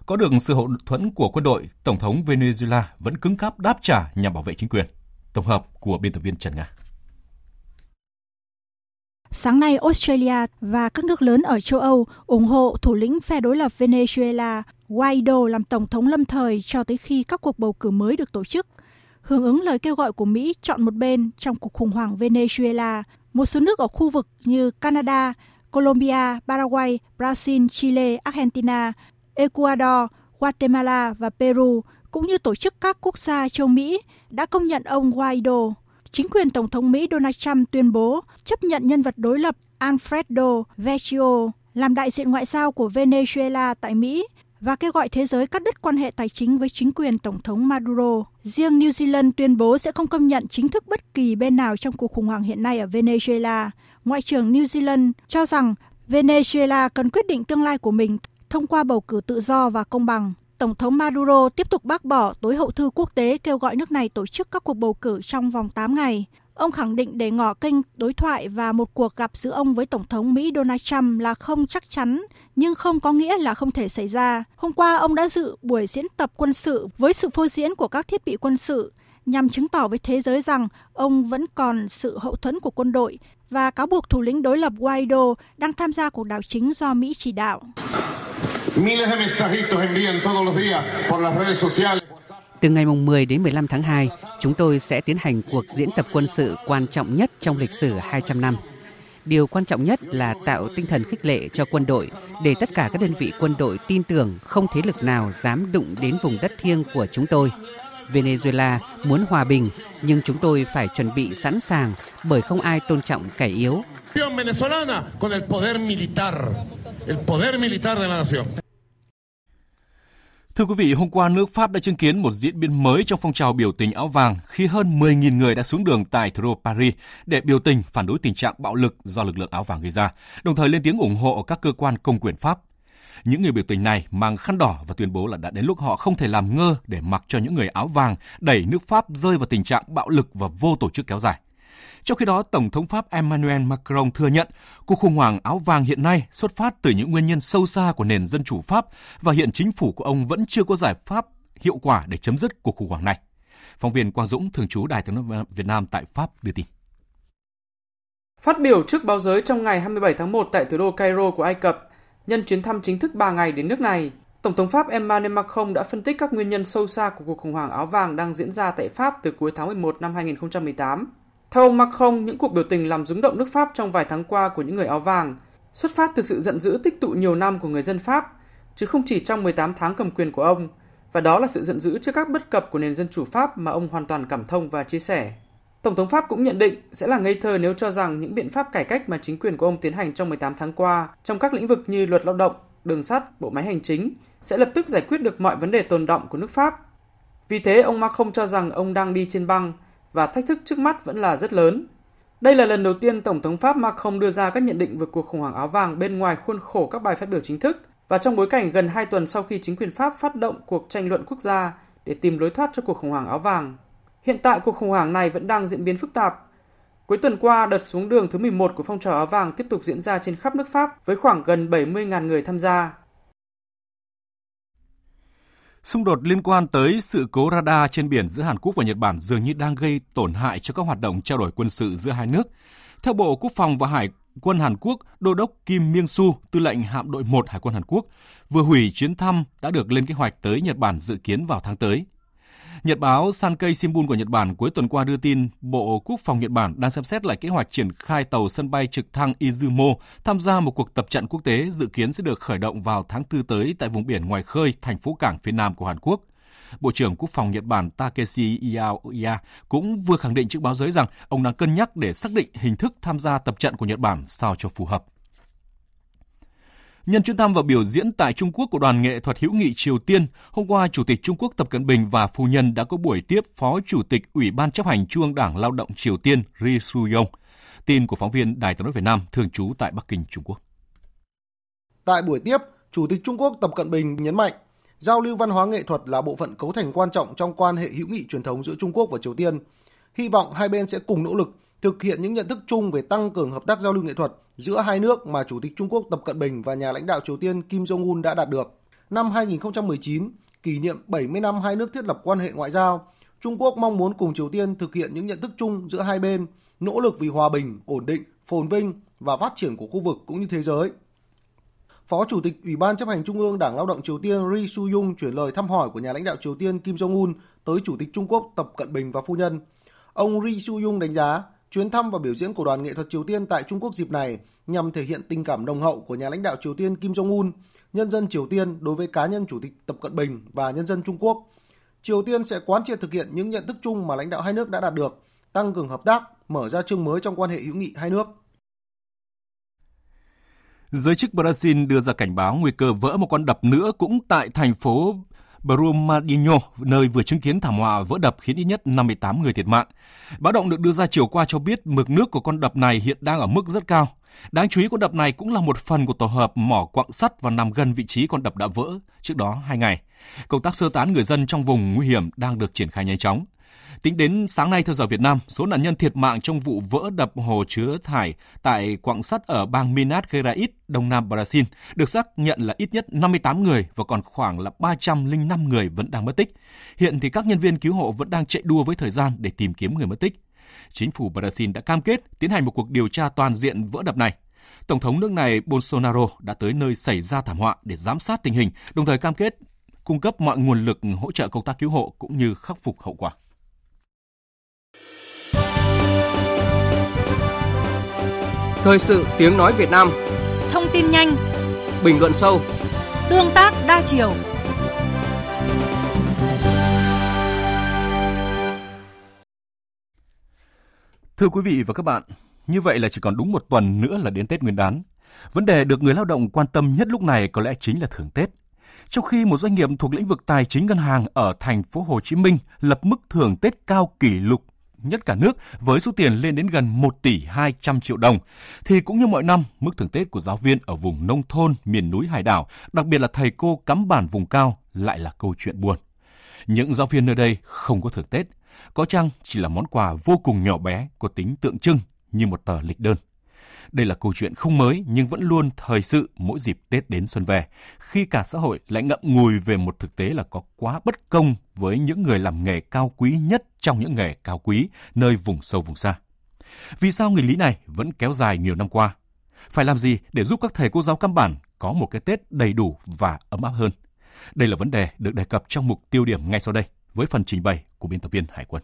Có được sự hậu thuẫn của quân đội, Tổng thống Venezuela vẫn cứng cáp đáp trả nhằm bảo vệ chính quyền. Tổng hợp của biên tập viên Trần Nga. Sáng nay, Australia và các nước lớn ở châu Âu ủng hộ thủ lĩnh phe đối lập Venezuela Guaido làm tổng thống lâm thời cho tới khi các cuộc bầu cử mới được tổ chức. Hưởng ứng lời kêu gọi của Mỹ chọn một bên trong cuộc khủng hoảng Venezuela, một số nước ở khu vực như Canada, Colombia, Paraguay, Brazil, Chile, Argentina, Ecuador, Guatemala và Peru cũng như tổ chức các quốc gia châu Mỹ đã công nhận ông Guaido. Chính quyền Tổng thống Mỹ Donald Trump tuyên bố chấp nhận nhân vật đối lập Alfredo Vecchio làm đại diện ngoại giao của Venezuela tại Mỹ và kêu gọi thế giới cắt đứt quan hệ tài chính với chính quyền Tổng thống Maduro. Riêng New Zealand tuyên bố sẽ không công nhận chính thức bất kỳ bên nào trong cuộc khủng hoảng hiện nay ở Venezuela. Ngoại trưởng New Zealand cho rằng Venezuela cần quyết định tương lai của mình thông qua bầu cử tự do và công bằng. Tổng thống Maduro tiếp tục bác bỏ tối hậu thư quốc tế kêu gọi nước này tổ chức các cuộc bầu cử trong vòng 8 ngày. Ông khẳng định để ngỏ kênh đối thoại và một cuộc gặp giữa ông với Tổng thống Mỹ Donald Trump là không chắc chắn, nhưng không có nghĩa là không thể xảy ra. Hôm qua, ông đã dự buổi diễn tập quân sự với sự phô diễn của các thiết bị quân sự nhằm chứng tỏ với thế giới rằng ông vẫn còn sự hậu thuẫn của quân đội và cáo buộc thủ lĩnh đối lập Guaido đang tham gia cuộc đảo chính do Mỹ chỉ đạo. Từ ngày 10 đến 15 tháng 2, chúng tôi sẽ tiến hành cuộc diễn tập quân sự quan trọng nhất trong lịch sử 200 năm. Điều quan trọng nhất là tạo tinh thần khích lệ cho quân đội để tất cả các đơn vị quân đội tin tưởng không thế lực nào dám đụng đến vùng đất thiêng của chúng tôi. Venezuela muốn hòa bình, nhưng chúng tôi phải chuẩn bị sẵn sàng bởi không ai tôn trọng kẻ yếu. Thưa quý vị, hôm qua nước Pháp đã chứng kiến một diễn biến mới trong phong trào biểu tình áo vàng khi hơn 10.000 người đã xuống đường tại thủ đô Paris để biểu tình phản đối tình trạng bạo lực do lực lượng áo vàng gây ra, đồng thời lên tiếng ủng hộ các cơ quan công quyền Pháp. Những người biểu tình này mang khăn đỏ và tuyên bố là đã đến lúc họ không thể làm ngơ để mặc cho những người áo vàng đẩy nước Pháp rơi vào tình trạng bạo lực và vô tổ chức kéo dài. Trong khi đó, Tổng thống Pháp Emmanuel Macron thừa nhận cuộc khủng hoảng áo vàng hiện nay xuất phát từ những nguyên nhân sâu xa của nền dân chủ Pháp và hiện chính phủ của ông vẫn chưa có giải pháp hiệu quả để chấm dứt cuộc khủng hoảng này. Phóng viên Quang Dũng, thường trú Đài tiếng nói Việt Nam tại Pháp đưa tin. Phát biểu trước báo giới trong ngày 27 tháng 1 tại thủ đô Cairo của Ai Cập, nhân chuyến thăm chính thức 3 ngày đến nước này, Tổng thống Pháp Emmanuel Macron đã phân tích các nguyên nhân sâu xa của cuộc khủng hoảng áo vàng đang diễn ra tại Pháp từ cuối tháng 11 năm 2018 theo ông Macron, những cuộc biểu tình làm rúng động nước Pháp trong vài tháng qua của những người áo vàng xuất phát từ sự giận dữ tích tụ nhiều năm của người dân Pháp, chứ không chỉ trong 18 tháng cầm quyền của ông, và đó là sự giận dữ trước các bất cập của nền dân chủ Pháp mà ông hoàn toàn cảm thông và chia sẻ. Tổng thống Pháp cũng nhận định sẽ là ngây thơ nếu cho rằng những biện pháp cải cách mà chính quyền của ông tiến hành trong 18 tháng qua trong các lĩnh vực như luật lao động, đường sắt, bộ máy hành chính sẽ lập tức giải quyết được mọi vấn đề tồn động của nước Pháp. Vì thế, ông Macron cho rằng ông đang đi trên băng và thách thức trước mắt vẫn là rất lớn. Đây là lần đầu tiên Tổng thống Pháp Macron đưa ra các nhận định về cuộc khủng hoảng áo vàng bên ngoài khuôn khổ các bài phát biểu chính thức và trong bối cảnh gần 2 tuần sau khi chính quyền Pháp phát động cuộc tranh luận quốc gia để tìm lối thoát cho cuộc khủng hoảng áo vàng. Hiện tại cuộc khủng hoảng này vẫn đang diễn biến phức tạp. Cuối tuần qua, đợt xuống đường thứ 11 của phong trào áo vàng tiếp tục diễn ra trên khắp nước Pháp với khoảng gần 70.000 người tham gia. Xung đột liên quan tới sự cố radar trên biển giữa Hàn Quốc và Nhật Bản dường như đang gây tổn hại cho các hoạt động trao đổi quân sự giữa hai nước. Theo Bộ Quốc phòng và Hải quân Hàn Quốc, Đô đốc Kim Myung Su, tư lệnh hạm đội 1 Hải quân Hàn Quốc, vừa hủy chuyến thăm đã được lên kế hoạch tới Nhật Bản dự kiến vào tháng tới. Nhật báo Sankei Shimbun của Nhật Bản cuối tuần qua đưa tin Bộ Quốc phòng Nhật Bản đang xem xét lại kế hoạch triển khai tàu sân bay trực thăng Izumo tham gia một cuộc tập trận quốc tế dự kiến sẽ được khởi động vào tháng 4 tới tại vùng biển ngoài khơi, thành phố cảng phía nam của Hàn Quốc. Bộ trưởng Quốc phòng Nhật Bản Takeshi Iaoya cũng vừa khẳng định trước báo giới rằng ông đang cân nhắc để xác định hình thức tham gia tập trận của Nhật Bản sao cho phù hợp. Nhân chuyến thăm và biểu diễn tại Trung Quốc của đoàn nghệ thuật hữu nghị Triều Tiên, hôm qua Chủ tịch Trung Quốc Tập Cận Bình và phu nhân đã có buổi tiếp Phó Chủ tịch Ủy ban chấp hành Trung ương Đảng Lao động Triều Tiên Ri Su-yong. Tin của phóng viên Đài tiếng nói Việt Nam thường trú tại Bắc Kinh, Trung Quốc. Tại buổi tiếp, Chủ tịch Trung Quốc Tập Cận Bình nhấn mạnh Giao lưu văn hóa nghệ thuật là bộ phận cấu thành quan trọng trong quan hệ hữu nghị truyền thống giữa Trung Quốc và Triều Tiên. Hy vọng hai bên sẽ cùng nỗ lực thực hiện những nhận thức chung về tăng cường hợp tác giao lưu nghệ thuật giữa hai nước mà Chủ tịch Trung Quốc Tập Cận Bình và nhà lãnh đạo Triều Tiên Kim Jong-un đã đạt được. Năm 2019, kỷ niệm 70 năm hai nước thiết lập quan hệ ngoại giao, Trung Quốc mong muốn cùng Triều Tiên thực hiện những nhận thức chung giữa hai bên, nỗ lực vì hòa bình, ổn định, phồn vinh và phát triển của khu vực cũng như thế giới. Phó Chủ tịch Ủy ban chấp hành Trung ương Đảng Lao động Triều Tiên Ri Su Yung chuyển lời thăm hỏi của nhà lãnh đạo Triều Tiên Kim Jong-un tới Chủ tịch Trung Quốc Tập Cận Bình và phu nhân. Ông Ri Su Yung đánh giá chuyến thăm và biểu diễn của đoàn nghệ thuật Triều Tiên tại Trung Quốc dịp này nhằm thể hiện tình cảm nồng hậu của nhà lãnh đạo Triều Tiên Kim Jong-un, nhân dân Triều Tiên đối với cá nhân Chủ tịch Tập Cận Bình và nhân dân Trung Quốc. Triều Tiên sẽ quán triệt thực hiện những nhận thức chung mà lãnh đạo hai nước đã đạt được, tăng cường hợp tác, mở ra chương mới trong quan hệ hữu nghị hai nước. Giới chức Brazil đưa ra cảnh báo nguy cơ vỡ một con đập nữa cũng tại thành phố Brumadinho, nơi vừa chứng kiến thảm họa vỡ đập khiến ít nhất 58 người thiệt mạng. Báo động được đưa ra chiều qua cho biết mực nước của con đập này hiện đang ở mức rất cao. Đáng chú ý con đập này cũng là một phần của tổ hợp mỏ quặng sắt và nằm gần vị trí con đập đã vỡ trước đó hai ngày. Công tác sơ tán người dân trong vùng nguy hiểm đang được triển khai nhanh chóng. Tính đến sáng nay theo giờ Việt Nam, số nạn nhân thiệt mạng trong vụ vỡ đập hồ chứa thải tại quặng sắt ở bang Minas Gerais, đông nam Brazil, được xác nhận là ít nhất 58 người và còn khoảng là 305 người vẫn đang mất tích. Hiện thì các nhân viên cứu hộ vẫn đang chạy đua với thời gian để tìm kiếm người mất tích. Chính phủ Brazil đã cam kết tiến hành một cuộc điều tra toàn diện vỡ đập này. Tổng thống nước này Bolsonaro đã tới nơi xảy ra thảm họa để giám sát tình hình, đồng thời cam kết cung cấp mọi nguồn lực hỗ trợ công tác cứu hộ cũng như khắc phục hậu quả. Thời sự tiếng nói Việt Nam Thông tin nhanh Bình luận sâu Tương tác đa chiều Thưa quý vị và các bạn, như vậy là chỉ còn đúng một tuần nữa là đến Tết Nguyên đán. Vấn đề được người lao động quan tâm nhất lúc này có lẽ chính là thưởng Tết. Trong khi một doanh nghiệp thuộc lĩnh vực tài chính ngân hàng ở thành phố Hồ Chí Minh lập mức thưởng Tết cao kỷ lục nhất cả nước với số tiền lên đến gần 1 tỷ 200 triệu đồng. Thì cũng như mọi năm, mức thưởng Tết của giáo viên ở vùng nông thôn, miền núi hải đảo, đặc biệt là thầy cô cắm bản vùng cao lại là câu chuyện buồn. Những giáo viên nơi đây không có thưởng Tết, có chăng chỉ là món quà vô cùng nhỏ bé có tính tượng trưng như một tờ lịch đơn. Đây là câu chuyện không mới nhưng vẫn luôn thời sự mỗi dịp Tết đến xuân về, khi cả xã hội lại ngậm ngùi về một thực tế là có quá bất công với những người làm nghề cao quý nhất trong những nghề cao quý nơi vùng sâu vùng xa. Vì sao nghịch lý này vẫn kéo dài nhiều năm qua? Phải làm gì để giúp các thầy cô giáo căn bản có một cái Tết đầy đủ và ấm áp hơn? Đây là vấn đề được đề cập trong mục tiêu điểm ngay sau đây với phần trình bày của biên tập viên Hải quân.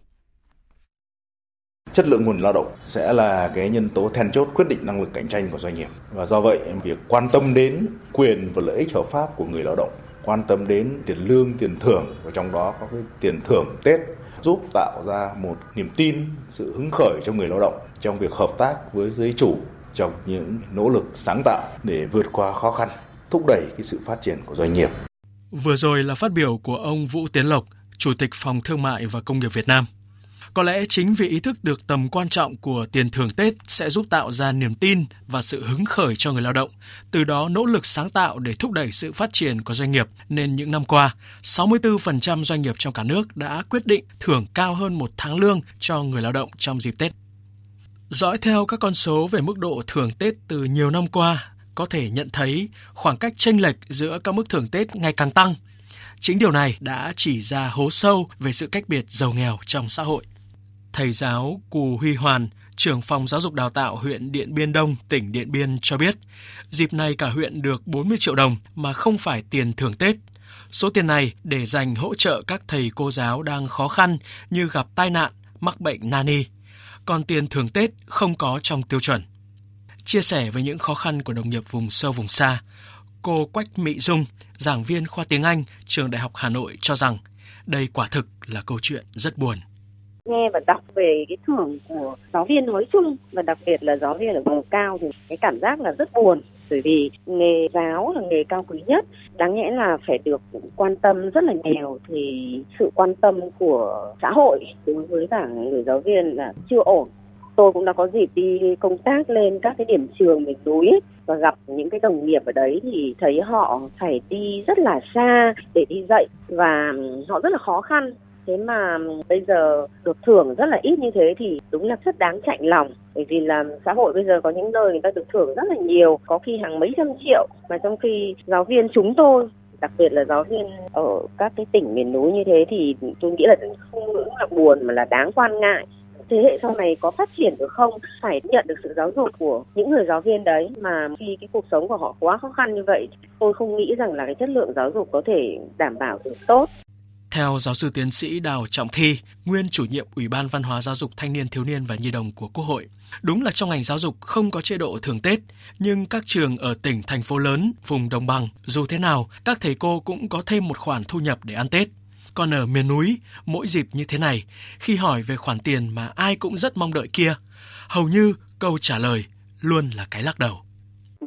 Chất lượng nguồn lao động sẽ là cái nhân tố then chốt quyết định năng lực cạnh tranh của doanh nghiệp. Và do vậy, việc quan tâm đến quyền và lợi ích hợp pháp của người lao động, quan tâm đến tiền lương, tiền thưởng và trong đó có cái tiền thưởng Tết giúp tạo ra một niềm tin, sự hứng khởi cho người lao động trong việc hợp tác với giới chủ trong những nỗ lực sáng tạo để vượt qua khó khăn, thúc đẩy cái sự phát triển của doanh nghiệp. Vừa rồi là phát biểu của ông Vũ Tiến Lộc, Chủ tịch Phòng Thương mại và Công nghiệp Việt Nam. Có lẽ chính vì ý thức được tầm quan trọng của tiền thưởng Tết sẽ giúp tạo ra niềm tin và sự hứng khởi cho người lao động, từ đó nỗ lực sáng tạo để thúc đẩy sự phát triển của doanh nghiệp. Nên những năm qua, 64% doanh nghiệp trong cả nước đã quyết định thưởng cao hơn một tháng lương cho người lao động trong dịp Tết. Dõi theo các con số về mức độ thưởng Tết từ nhiều năm qua, có thể nhận thấy khoảng cách chênh lệch giữa các mức thưởng Tết ngày càng tăng. Chính điều này đã chỉ ra hố sâu về sự cách biệt giàu nghèo trong xã hội. Thầy giáo Cù Huy Hoàn, trưởng phòng giáo dục đào tạo huyện Điện Biên Đông, tỉnh Điện Biên cho biết, dịp này cả huyện được 40 triệu đồng mà không phải tiền thưởng Tết. Số tiền này để dành hỗ trợ các thầy cô giáo đang khó khăn như gặp tai nạn, mắc bệnh nani. Còn tiền thưởng Tết không có trong tiêu chuẩn. Chia sẻ với những khó khăn của đồng nghiệp vùng sâu vùng xa, cô Quách Mỹ Dung, giảng viên khoa tiếng Anh, trường Đại học Hà Nội cho rằng đây quả thực là câu chuyện rất buồn nghe và đọc về cái thưởng của giáo viên nói chung và đặc biệt là giáo viên ở vùng cao thì cái cảm giác là rất buồn. Bởi vì nghề giáo là nghề cao quý nhất, đáng nhẽ là phải được quan tâm rất là nhiều thì sự quan tâm của xã hội đối với cả người giáo viên là chưa ổn. Tôi cũng đã có dịp đi công tác lên các cái điểm trường miền núi và gặp những cái đồng nghiệp ở đấy thì thấy họ phải đi rất là xa để đi dạy và họ rất là khó khăn thế mà bây giờ được thưởng rất là ít như thế thì đúng là rất đáng chạnh lòng. Bởi vì là xã hội bây giờ có những nơi người ta được thưởng rất là nhiều, có khi hàng mấy trăm triệu. Mà trong khi giáo viên chúng tôi, đặc biệt là giáo viên ở các cái tỉnh miền núi như thế thì tôi nghĩ là không những là buồn mà là đáng quan ngại. Thế hệ sau này có phát triển được không? Phải nhận được sự giáo dục của những người giáo viên đấy. Mà khi cái cuộc sống của họ quá khó khăn như vậy, tôi không nghĩ rằng là cái chất lượng giáo dục có thể đảm bảo được tốt theo giáo sư tiến sĩ Đào Trọng Thi, nguyên chủ nhiệm Ủy ban Văn hóa Giáo dục Thanh niên Thiếu niên và Nhi đồng của Quốc hội, đúng là trong ngành giáo dục không có chế độ thưởng Tết, nhưng các trường ở tỉnh, thành phố lớn, vùng đồng bằng, dù thế nào, các thầy cô cũng có thêm một khoản thu nhập để ăn Tết. Còn ở miền núi, mỗi dịp như thế này, khi hỏi về khoản tiền mà ai cũng rất mong đợi kia, hầu như câu trả lời luôn là cái lắc đầu.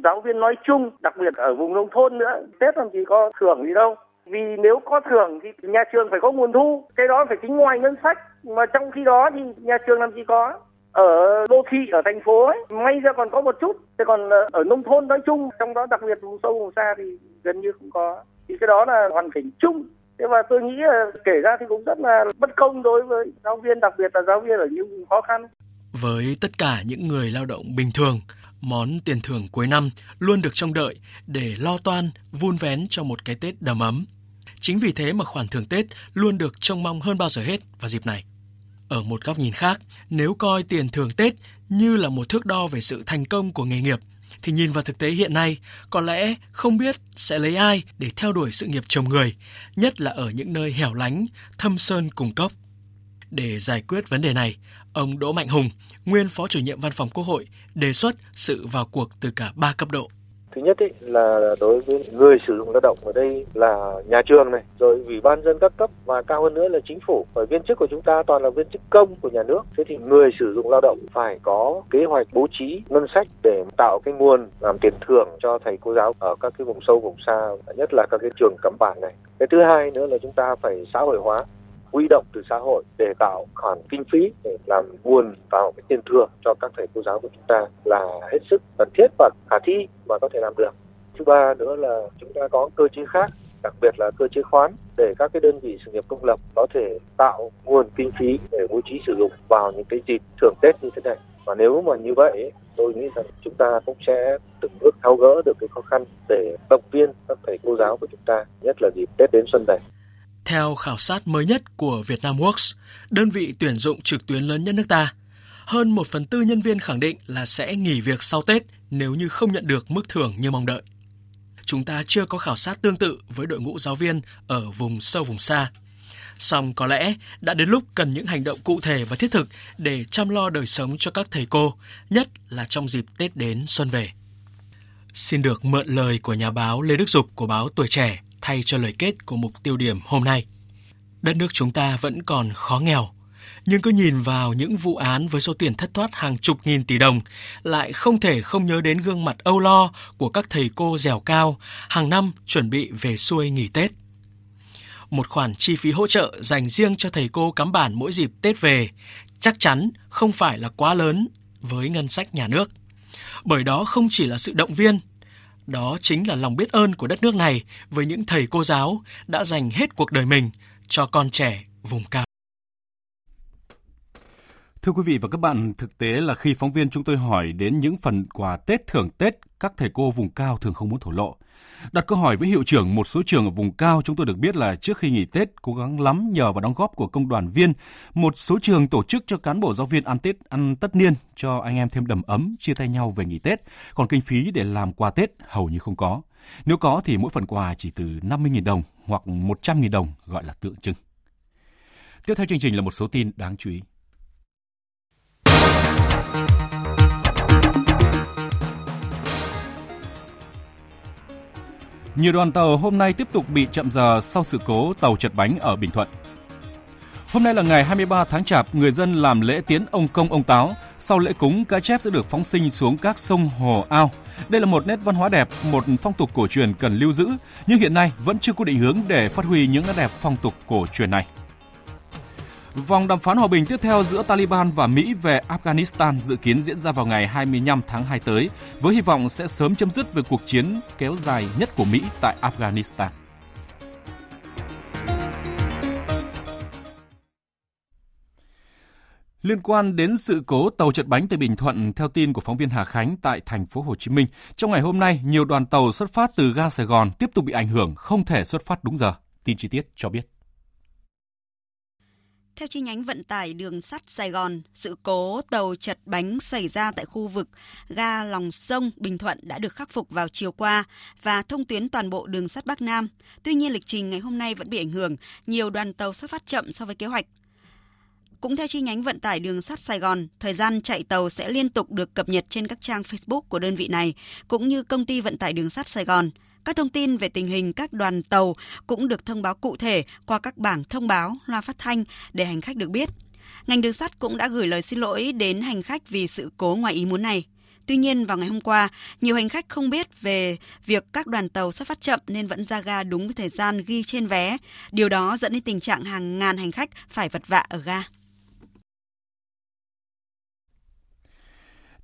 Giáo viên nói chung, đặc biệt ở vùng nông thôn nữa, Tết làm gì có thưởng gì đâu vì nếu có thưởng thì nhà trường phải có nguồn thu, cái đó phải tính ngoài ngân sách. Mà trong khi đó thì nhà trường làm gì có? Ở đô thị, ở thành phố ấy, may ra còn có một chút. Thế còn ờ, ở nông thôn nói chung, trong đó đặc biệt vùng sâu, vùng xa thì gần như không có. Thì cái đó là hoàn cảnh chung. Thế và tôi nghĩ là kể ra thì cũng rất là bất công đối với giáo viên, đặc biệt là giáo viên ở những vùng khó khăn. Với tất cả những người lao động bình thường, món tiền thưởng cuối năm luôn được trông đợi để lo toan, vun vén cho một cái Tết đầm ấm. Chính vì thế mà khoản thưởng Tết luôn được trông mong hơn bao giờ hết vào dịp này. Ở một góc nhìn khác, nếu coi tiền thưởng Tết như là một thước đo về sự thành công của nghề nghiệp, thì nhìn vào thực tế hiện nay, có lẽ không biết sẽ lấy ai để theo đuổi sự nghiệp chồng người, nhất là ở những nơi hẻo lánh, thâm sơn cùng cốc. Để giải quyết vấn đề này, ông Đỗ Mạnh Hùng, nguyên Phó chủ nhiệm Văn phòng Quốc hội, đề xuất sự vào cuộc từ cả ba cấp độ. Thứ nhất ý, là đối với người sử dụng lao động ở đây là nhà trường này, rồi ủy ban dân các cấp và cao hơn nữa là chính phủ. Bởi viên chức của chúng ta toàn là viên chức công của nhà nước. Thế thì người sử dụng lao động phải có kế hoạch bố trí ngân sách để tạo cái nguồn làm tiền thưởng cho thầy cô giáo ở các cái vùng sâu vùng xa, nhất là các cái trường cấm bản này. Cái thứ hai nữa là chúng ta phải xã hội hóa huy động từ xã hội để tạo khoản kinh phí để làm nguồn vào cái tiền thưởng cho các thầy cô giáo của chúng ta là hết sức cần thiết và khả thi và có thể làm được. Thứ ba nữa là chúng ta có cơ chế khác đặc biệt là cơ chế khoán để các cái đơn vị sự nghiệp công lập có thể tạo nguồn kinh phí để bố trí sử dụng vào những cái dịp thưởng Tết như thế này. Và nếu mà như vậy, tôi nghĩ rằng chúng ta cũng sẽ từng bước tháo gỡ được cái khó khăn để động viên các thầy cô giáo của chúng ta, nhất là dịp Tết đến xuân này. Theo khảo sát mới nhất của Vietnam Works, đơn vị tuyển dụng trực tuyến lớn nhất nước ta, hơn 1 phần tư nhân viên khẳng định là sẽ nghỉ việc sau Tết nếu như không nhận được mức thưởng như mong đợi. Chúng ta chưa có khảo sát tương tự với đội ngũ giáo viên ở vùng sâu vùng xa. Song có lẽ đã đến lúc cần những hành động cụ thể và thiết thực để chăm lo đời sống cho các thầy cô, nhất là trong dịp Tết đến xuân về. Xin được mượn lời của nhà báo Lê Đức Dục của báo Tuổi Trẻ thay cho lời kết của mục tiêu điểm hôm nay. Đất nước chúng ta vẫn còn khó nghèo, nhưng cứ nhìn vào những vụ án với số tiền thất thoát hàng chục nghìn tỷ đồng, lại không thể không nhớ đến gương mặt âu lo của các thầy cô dẻo cao hàng năm chuẩn bị về xuôi nghỉ Tết. Một khoản chi phí hỗ trợ dành riêng cho thầy cô cắm bản mỗi dịp Tết về chắc chắn không phải là quá lớn với ngân sách nhà nước. Bởi đó không chỉ là sự động viên đó chính là lòng biết ơn của đất nước này với những thầy cô giáo đã dành hết cuộc đời mình cho con trẻ vùng cao. Thưa quý vị và các bạn, thực tế là khi phóng viên chúng tôi hỏi đến những phần quà Tết thưởng Tết, các thầy cô vùng cao thường không muốn thổ lộ. Đặt câu hỏi với hiệu trưởng một số trường ở vùng cao, chúng tôi được biết là trước khi nghỉ Tết cố gắng lắm nhờ vào đóng góp của công đoàn viên, một số trường tổ chức cho cán bộ giáo viên ăn Tết ăn tất niên cho anh em thêm đầm ấm, chia tay nhau về nghỉ Tết, còn kinh phí để làm quà Tết hầu như không có. Nếu có thì mỗi phần quà chỉ từ 50.000 đồng hoặc 100.000 đồng gọi là tượng trưng. Tiếp theo chương trình là một số tin đáng chú ý. Nhiều đoàn tàu hôm nay tiếp tục bị chậm giờ sau sự cố tàu chật bánh ở Bình Thuận. Hôm nay là ngày 23 tháng Chạp, người dân làm lễ tiến ông công ông táo. Sau lễ cúng, cá chép sẽ được phóng sinh xuống các sông hồ ao. Đây là một nét văn hóa đẹp, một phong tục cổ truyền cần lưu giữ, nhưng hiện nay vẫn chưa có định hướng để phát huy những nét đẹp phong tục cổ truyền này. Vòng đàm phán hòa bình tiếp theo giữa Taliban và Mỹ về Afghanistan dự kiến diễn ra vào ngày 25 tháng 2 tới, với hy vọng sẽ sớm chấm dứt về cuộc chiến kéo dài nhất của Mỹ tại Afghanistan. Liên quan đến sự cố tàu chật bánh tại Bình Thuận, theo tin của phóng viên Hà Khánh tại thành phố Hồ Chí Minh, trong ngày hôm nay, nhiều đoàn tàu xuất phát từ ga Sài Gòn tiếp tục bị ảnh hưởng, không thể xuất phát đúng giờ. Tin chi tiết cho biết. Theo chi nhánh vận tải đường sắt Sài Gòn, sự cố tàu chật bánh xảy ra tại khu vực ga Lòng Sông, Bình Thuận đã được khắc phục vào chiều qua và thông tuyến toàn bộ đường sắt Bắc Nam. Tuy nhiên, lịch trình ngày hôm nay vẫn bị ảnh hưởng, nhiều đoàn tàu xuất phát chậm so với kế hoạch. Cũng theo chi nhánh vận tải đường sắt Sài Gòn, thời gian chạy tàu sẽ liên tục được cập nhật trên các trang Facebook của đơn vị này, cũng như công ty vận tải đường sắt Sài Gòn. Các thông tin về tình hình các đoàn tàu cũng được thông báo cụ thể qua các bảng thông báo, loa phát thanh để hành khách được biết. Ngành đường sắt cũng đã gửi lời xin lỗi đến hành khách vì sự cố ngoài ý muốn này. Tuy nhiên, vào ngày hôm qua, nhiều hành khách không biết về việc các đoàn tàu xuất phát chậm nên vẫn ra ga đúng với thời gian ghi trên vé. Điều đó dẫn đến tình trạng hàng ngàn hành khách phải vật vạ ở ga.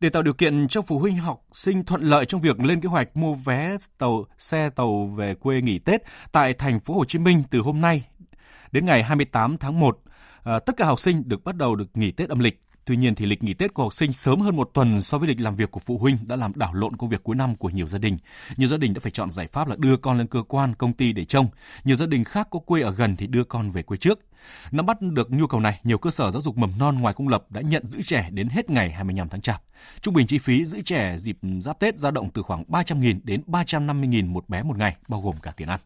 Để tạo điều kiện cho phụ huynh học sinh thuận lợi trong việc lên kế hoạch mua vé tàu xe tàu về quê nghỉ Tết tại thành phố Hồ Chí Minh từ hôm nay đến ngày 28 tháng 1, à, ờ, tất cả học sinh được bắt đầu được nghỉ Tết âm lịch. Tuy nhiên thì lịch nghỉ Tết của học sinh sớm hơn một tuần so với lịch làm việc của phụ huynh đã làm đảo lộn công việc cuối năm của nhiều gia đình. Nhiều gia đình đã phải chọn giải pháp là đưa con lên cơ quan, công ty để trông. Nhiều gia đình khác có quê ở gần thì đưa con về quê trước. Nắm bắt được nhu cầu này, nhiều cơ sở giáo dục mầm non ngoài công lập đã nhận giữ trẻ đến hết ngày 25 tháng Chạp. Trung bình chi phí giữ trẻ dịp giáp Tết dao động từ khoảng 300.000 đến 350.000 một bé một ngày, bao gồm cả tiền ăn.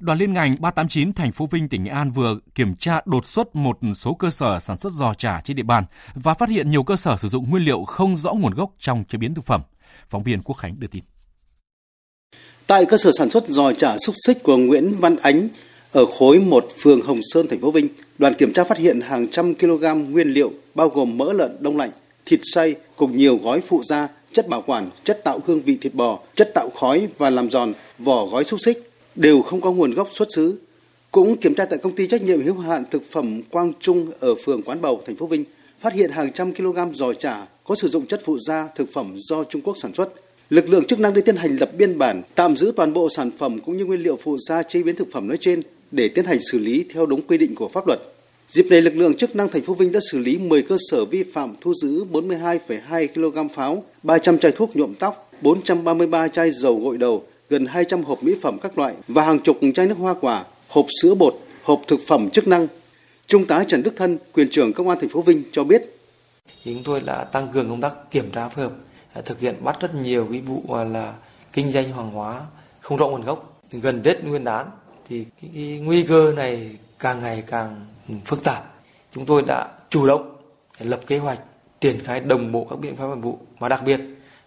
Đoàn liên ngành 389 thành phố Vinh tỉnh Nghệ An vừa kiểm tra đột xuất một số cơ sở sản xuất giò chả trên địa bàn và phát hiện nhiều cơ sở sử dụng nguyên liệu không rõ nguồn gốc trong chế biến thực phẩm. Phóng viên Quốc Khánh đưa tin. Tại cơ sở sản xuất giò chả xúc xích của Nguyễn Văn Ánh ở khối 1 phường Hồng Sơn thành phố Vinh, đoàn kiểm tra phát hiện hàng trăm kg nguyên liệu bao gồm mỡ lợn đông lạnh, thịt xay cùng nhiều gói phụ gia, chất bảo quản, chất tạo hương vị thịt bò, chất tạo khói và làm giòn, vỏ gói xúc xích đều không có nguồn gốc xuất xứ. Cũng kiểm tra tại công ty trách nhiệm hữu hạn thực phẩm Quang Trung ở phường Quán Bầu, thành phố Vinh, phát hiện hàng trăm kg giò chả có sử dụng chất phụ gia thực phẩm do Trung Quốc sản xuất. Lực lượng chức năng đã tiến hành lập biên bản, tạm giữ toàn bộ sản phẩm cũng như nguyên liệu phụ gia chế biến thực phẩm nói trên để tiến hành xử lý theo đúng quy định của pháp luật. Dịp này, lực lượng chức năng thành phố Vinh đã xử lý 10 cơ sở vi phạm thu giữ 42,2 kg pháo, 300 chai thuốc nhuộm tóc, 433 chai dầu gội đầu, gần 200 hộp mỹ phẩm các loại và hàng chục chai nước hoa quả, hộp sữa bột, hộp thực phẩm chức năng. Trung tá Trần Đức Thân, quyền trưởng công an thành phố Vinh cho biết. Chúng tôi là tăng cường công tác kiểm tra phối hợp, à, thực hiện bắt rất nhiều cái vụ à, là kinh doanh hàng hóa không rõ nguồn gốc. Gần Tết Nguyên đán thì cái, cái nguy cơ này càng ngày càng phức tạp. Chúng tôi đã chủ động lập kế hoạch triển khai đồng bộ các biện pháp nghiệp vụ và đặc biệt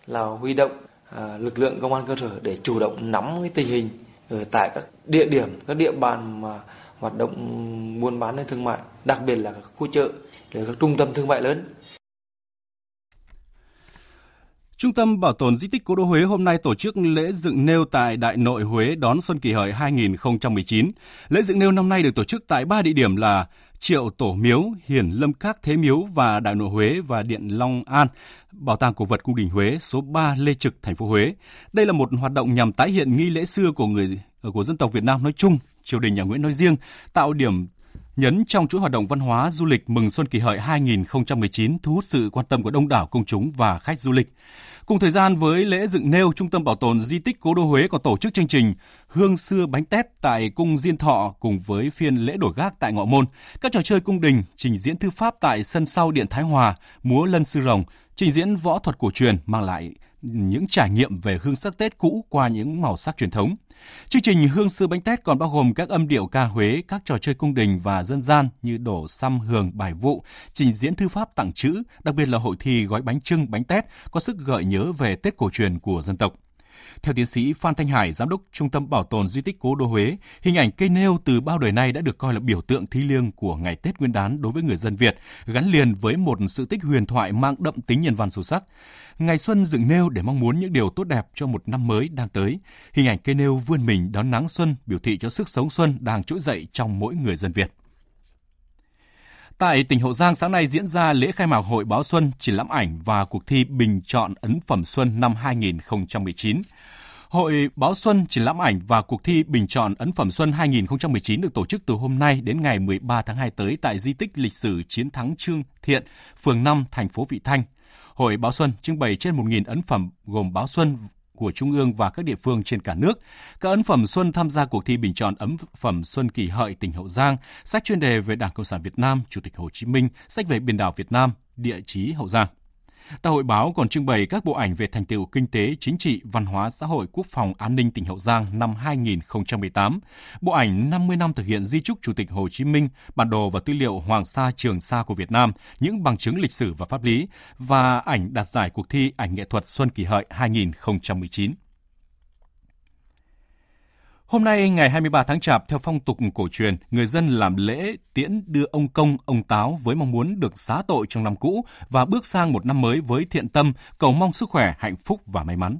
là huy động à, lực lượng công an cơ sở để chủ động nắm cái tình hình ở tại các địa điểm, các địa bàn mà hoạt động buôn bán hay thương mại, đặc biệt là các khu chợ, các trung tâm thương mại lớn Trung tâm Bảo tồn Di tích Cố đô Huế hôm nay tổ chức lễ dựng nêu tại Đại Nội Huế đón Xuân Kỷ Hợi 2019. Lễ dựng nêu năm nay được tổ chức tại ba địa điểm là Triệu Tổ Miếu, Hiển Lâm Các Thế Miếu và Đại Nội Huế và Điện Long An, Bảo tàng cổ vật Cung đình Huế số 3 Lê Trực, thành phố Huế. Đây là một hoạt động nhằm tái hiện nghi lễ xưa của người của dân tộc Việt Nam nói chung, triều đình nhà Nguyễn nói riêng, tạo điểm nhấn trong chuỗi hoạt động văn hóa du lịch mừng Xuân Kỷ Hợi 2019 thu hút sự quan tâm của đông đảo công chúng và khách du lịch. Cùng thời gian với lễ dựng nêu, Trung tâm Bảo tồn Di tích Cố đô Huế còn tổ chức chương trình Hương xưa bánh tét tại Cung Diên Thọ cùng với phiên lễ đổi gác tại Ngọ Môn, các trò chơi cung đình, trình diễn thư pháp tại sân sau Điện Thái Hòa, múa lân sư rồng, trình diễn võ thuật cổ truyền mang lại những trải nghiệm về hương sắc Tết cũ qua những màu sắc truyền thống. Chương trình Hương sư bánh tét còn bao gồm các âm điệu ca Huế, các trò chơi cung đình và dân gian như đổ xăm hường bài vụ, trình diễn thư pháp tặng chữ, đặc biệt là hội thi gói bánh trưng bánh tét có sức gợi nhớ về Tết cổ truyền của dân tộc. Theo tiến sĩ Phan Thanh Hải, giám đốc Trung tâm Bảo tồn Di tích Cố Đô Huế, hình ảnh cây nêu từ bao đời nay đã được coi là biểu tượng thi liêng của ngày Tết Nguyên đán đối với người dân Việt, gắn liền với một sự tích huyền thoại mang đậm tính nhân văn sâu sắc. Ngày xuân dựng nêu để mong muốn những điều tốt đẹp cho một năm mới đang tới. Hình ảnh cây nêu vươn mình đón nắng xuân biểu thị cho sức sống xuân đang trỗi dậy trong mỗi người dân Việt. Tại tỉnh Hậu Giang sáng nay diễn ra lễ khai mạc Hội Báo Xuân, triển lãm ảnh và cuộc thi bình chọn ấn phẩm xuân năm 2019. Hội Báo Xuân, triển lãm ảnh và cuộc thi bình chọn ấn phẩm xuân 2019 được tổ chức từ hôm nay đến ngày 13 tháng 2 tới tại di tích lịch sử Chiến thắng Trương Thiện, phường 5, thành phố Vị Thanh. Hội Báo Xuân trưng bày trên 1.000 ấn phẩm gồm báo xuân của Trung ương và các địa phương trên cả nước. Các ấn phẩm Xuân tham gia cuộc thi bình chọn ấn phẩm Xuân kỷ hợi tỉnh Hậu Giang, sách chuyên đề về Đảng Cộng sản Việt Nam, Chủ tịch Hồ Chí Minh, sách về biển đảo Việt Nam, địa chí Hậu Giang. Tại hội báo còn trưng bày các bộ ảnh về thành tựu kinh tế, chính trị, văn hóa, xã hội, quốc phòng, an ninh tỉnh Hậu Giang năm 2018, bộ ảnh 50 năm thực hiện di trúc Chủ tịch Hồ Chí Minh, bản đồ và tư liệu Hoàng Sa Trường Sa của Việt Nam, những bằng chứng lịch sử và pháp lý và ảnh đạt giải cuộc thi ảnh nghệ thuật Xuân Kỷ Hợi 2019. Hôm nay ngày 23 tháng Chạp theo phong tục cổ truyền, người dân làm lễ tiễn đưa ông công, ông táo với mong muốn được xá tội trong năm cũ và bước sang một năm mới với thiện tâm, cầu mong sức khỏe, hạnh phúc và may mắn.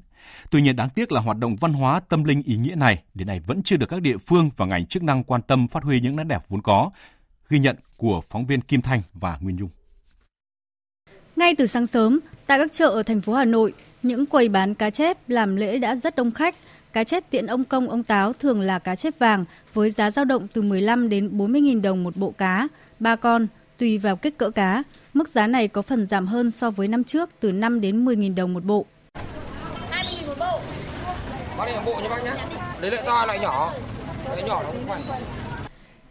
Tuy nhiên đáng tiếc là hoạt động văn hóa tâm linh ý nghĩa này đến nay vẫn chưa được các địa phương và ngành chức năng quan tâm phát huy những nét đẹp vốn có. Ghi nhận của phóng viên Kim Thanh và Nguyên Dung. Ngay từ sáng sớm, tại các chợ ở thành phố Hà Nội, những quầy bán cá chép làm lễ đã rất đông khách. Cá chép tiện ông công ông táo thường là cá chép vàng với giá dao động từ 15 đến 40.000 đồng một bộ cá, ba con, tùy vào kích cỡ cá. Mức giá này có phần giảm hơn so với năm trước từ 5 đến 10.000 đồng một bộ. 20.000 một bộ. Bác này bộ nha bác nhé. Lấy lại to lại nhỏ. Lại nhỏ nó không phải.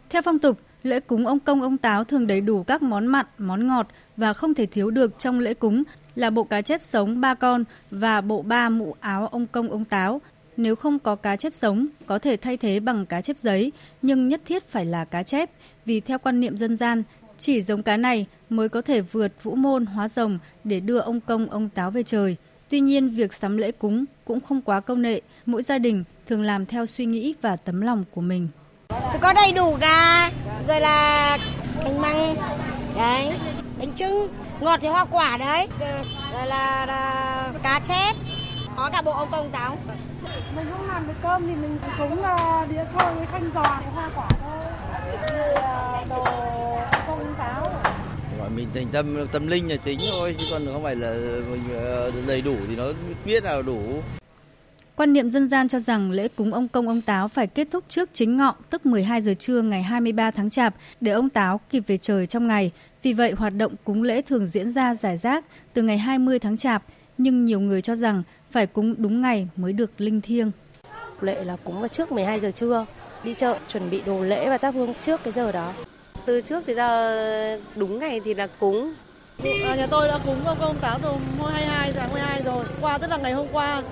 Theo phong tục, lễ cúng ông công ông táo thường đầy đủ các món mặn, món ngọt và không thể thiếu được trong lễ cúng là bộ cá chép sống ba con và bộ ba mũ áo ông công ông táo nếu không có cá chép sống, có thể thay thế bằng cá chép giấy, nhưng nhất thiết phải là cá chép, vì theo quan niệm dân gian, chỉ giống cá này mới có thể vượt vũ môn hóa rồng để đưa ông công ông táo về trời. Tuy nhiên, việc sắm lễ cúng cũng không quá công nghệ, mỗi gia đình thường làm theo suy nghĩ và tấm lòng của mình. Có đầy đủ gà, rồi là canh măng, đấy, bánh trưng, ngọt thì hoa quả đấy, rồi là, là cá chép, có cả bộ ông công táo mình không làm được cơm thì mình cúng uh, đĩa xôi với khanh giò với hoa quả thôi. Như uh, đồ công táo gọi mình thành tâm tâm linh là chính thôi chứ còn không phải là mình uh, đầy đủ thì nó biết là đủ. Quan niệm dân gian cho rằng lễ cúng ông công ông táo phải kết thúc trước chính ngọ tức 12 giờ trưa ngày 23 tháng Chạp để ông táo kịp về trời trong ngày. Vì vậy hoạt động cúng lễ thường diễn ra giải rác từ ngày 20 tháng Chạp, nhưng nhiều người cho rằng phải cúng đúng ngày mới được linh thiêng. Lệ là cúng vào trước 12 giờ trưa, đi chợ chuẩn bị đồ lễ và thắp hương trước cái giờ đó. Từ trước tới giờ đúng ngày thì là cúng. À, nhà tôi đã cúng ông công táo từ 22 tháng 12 rồi, qua tức là ngày hôm qua.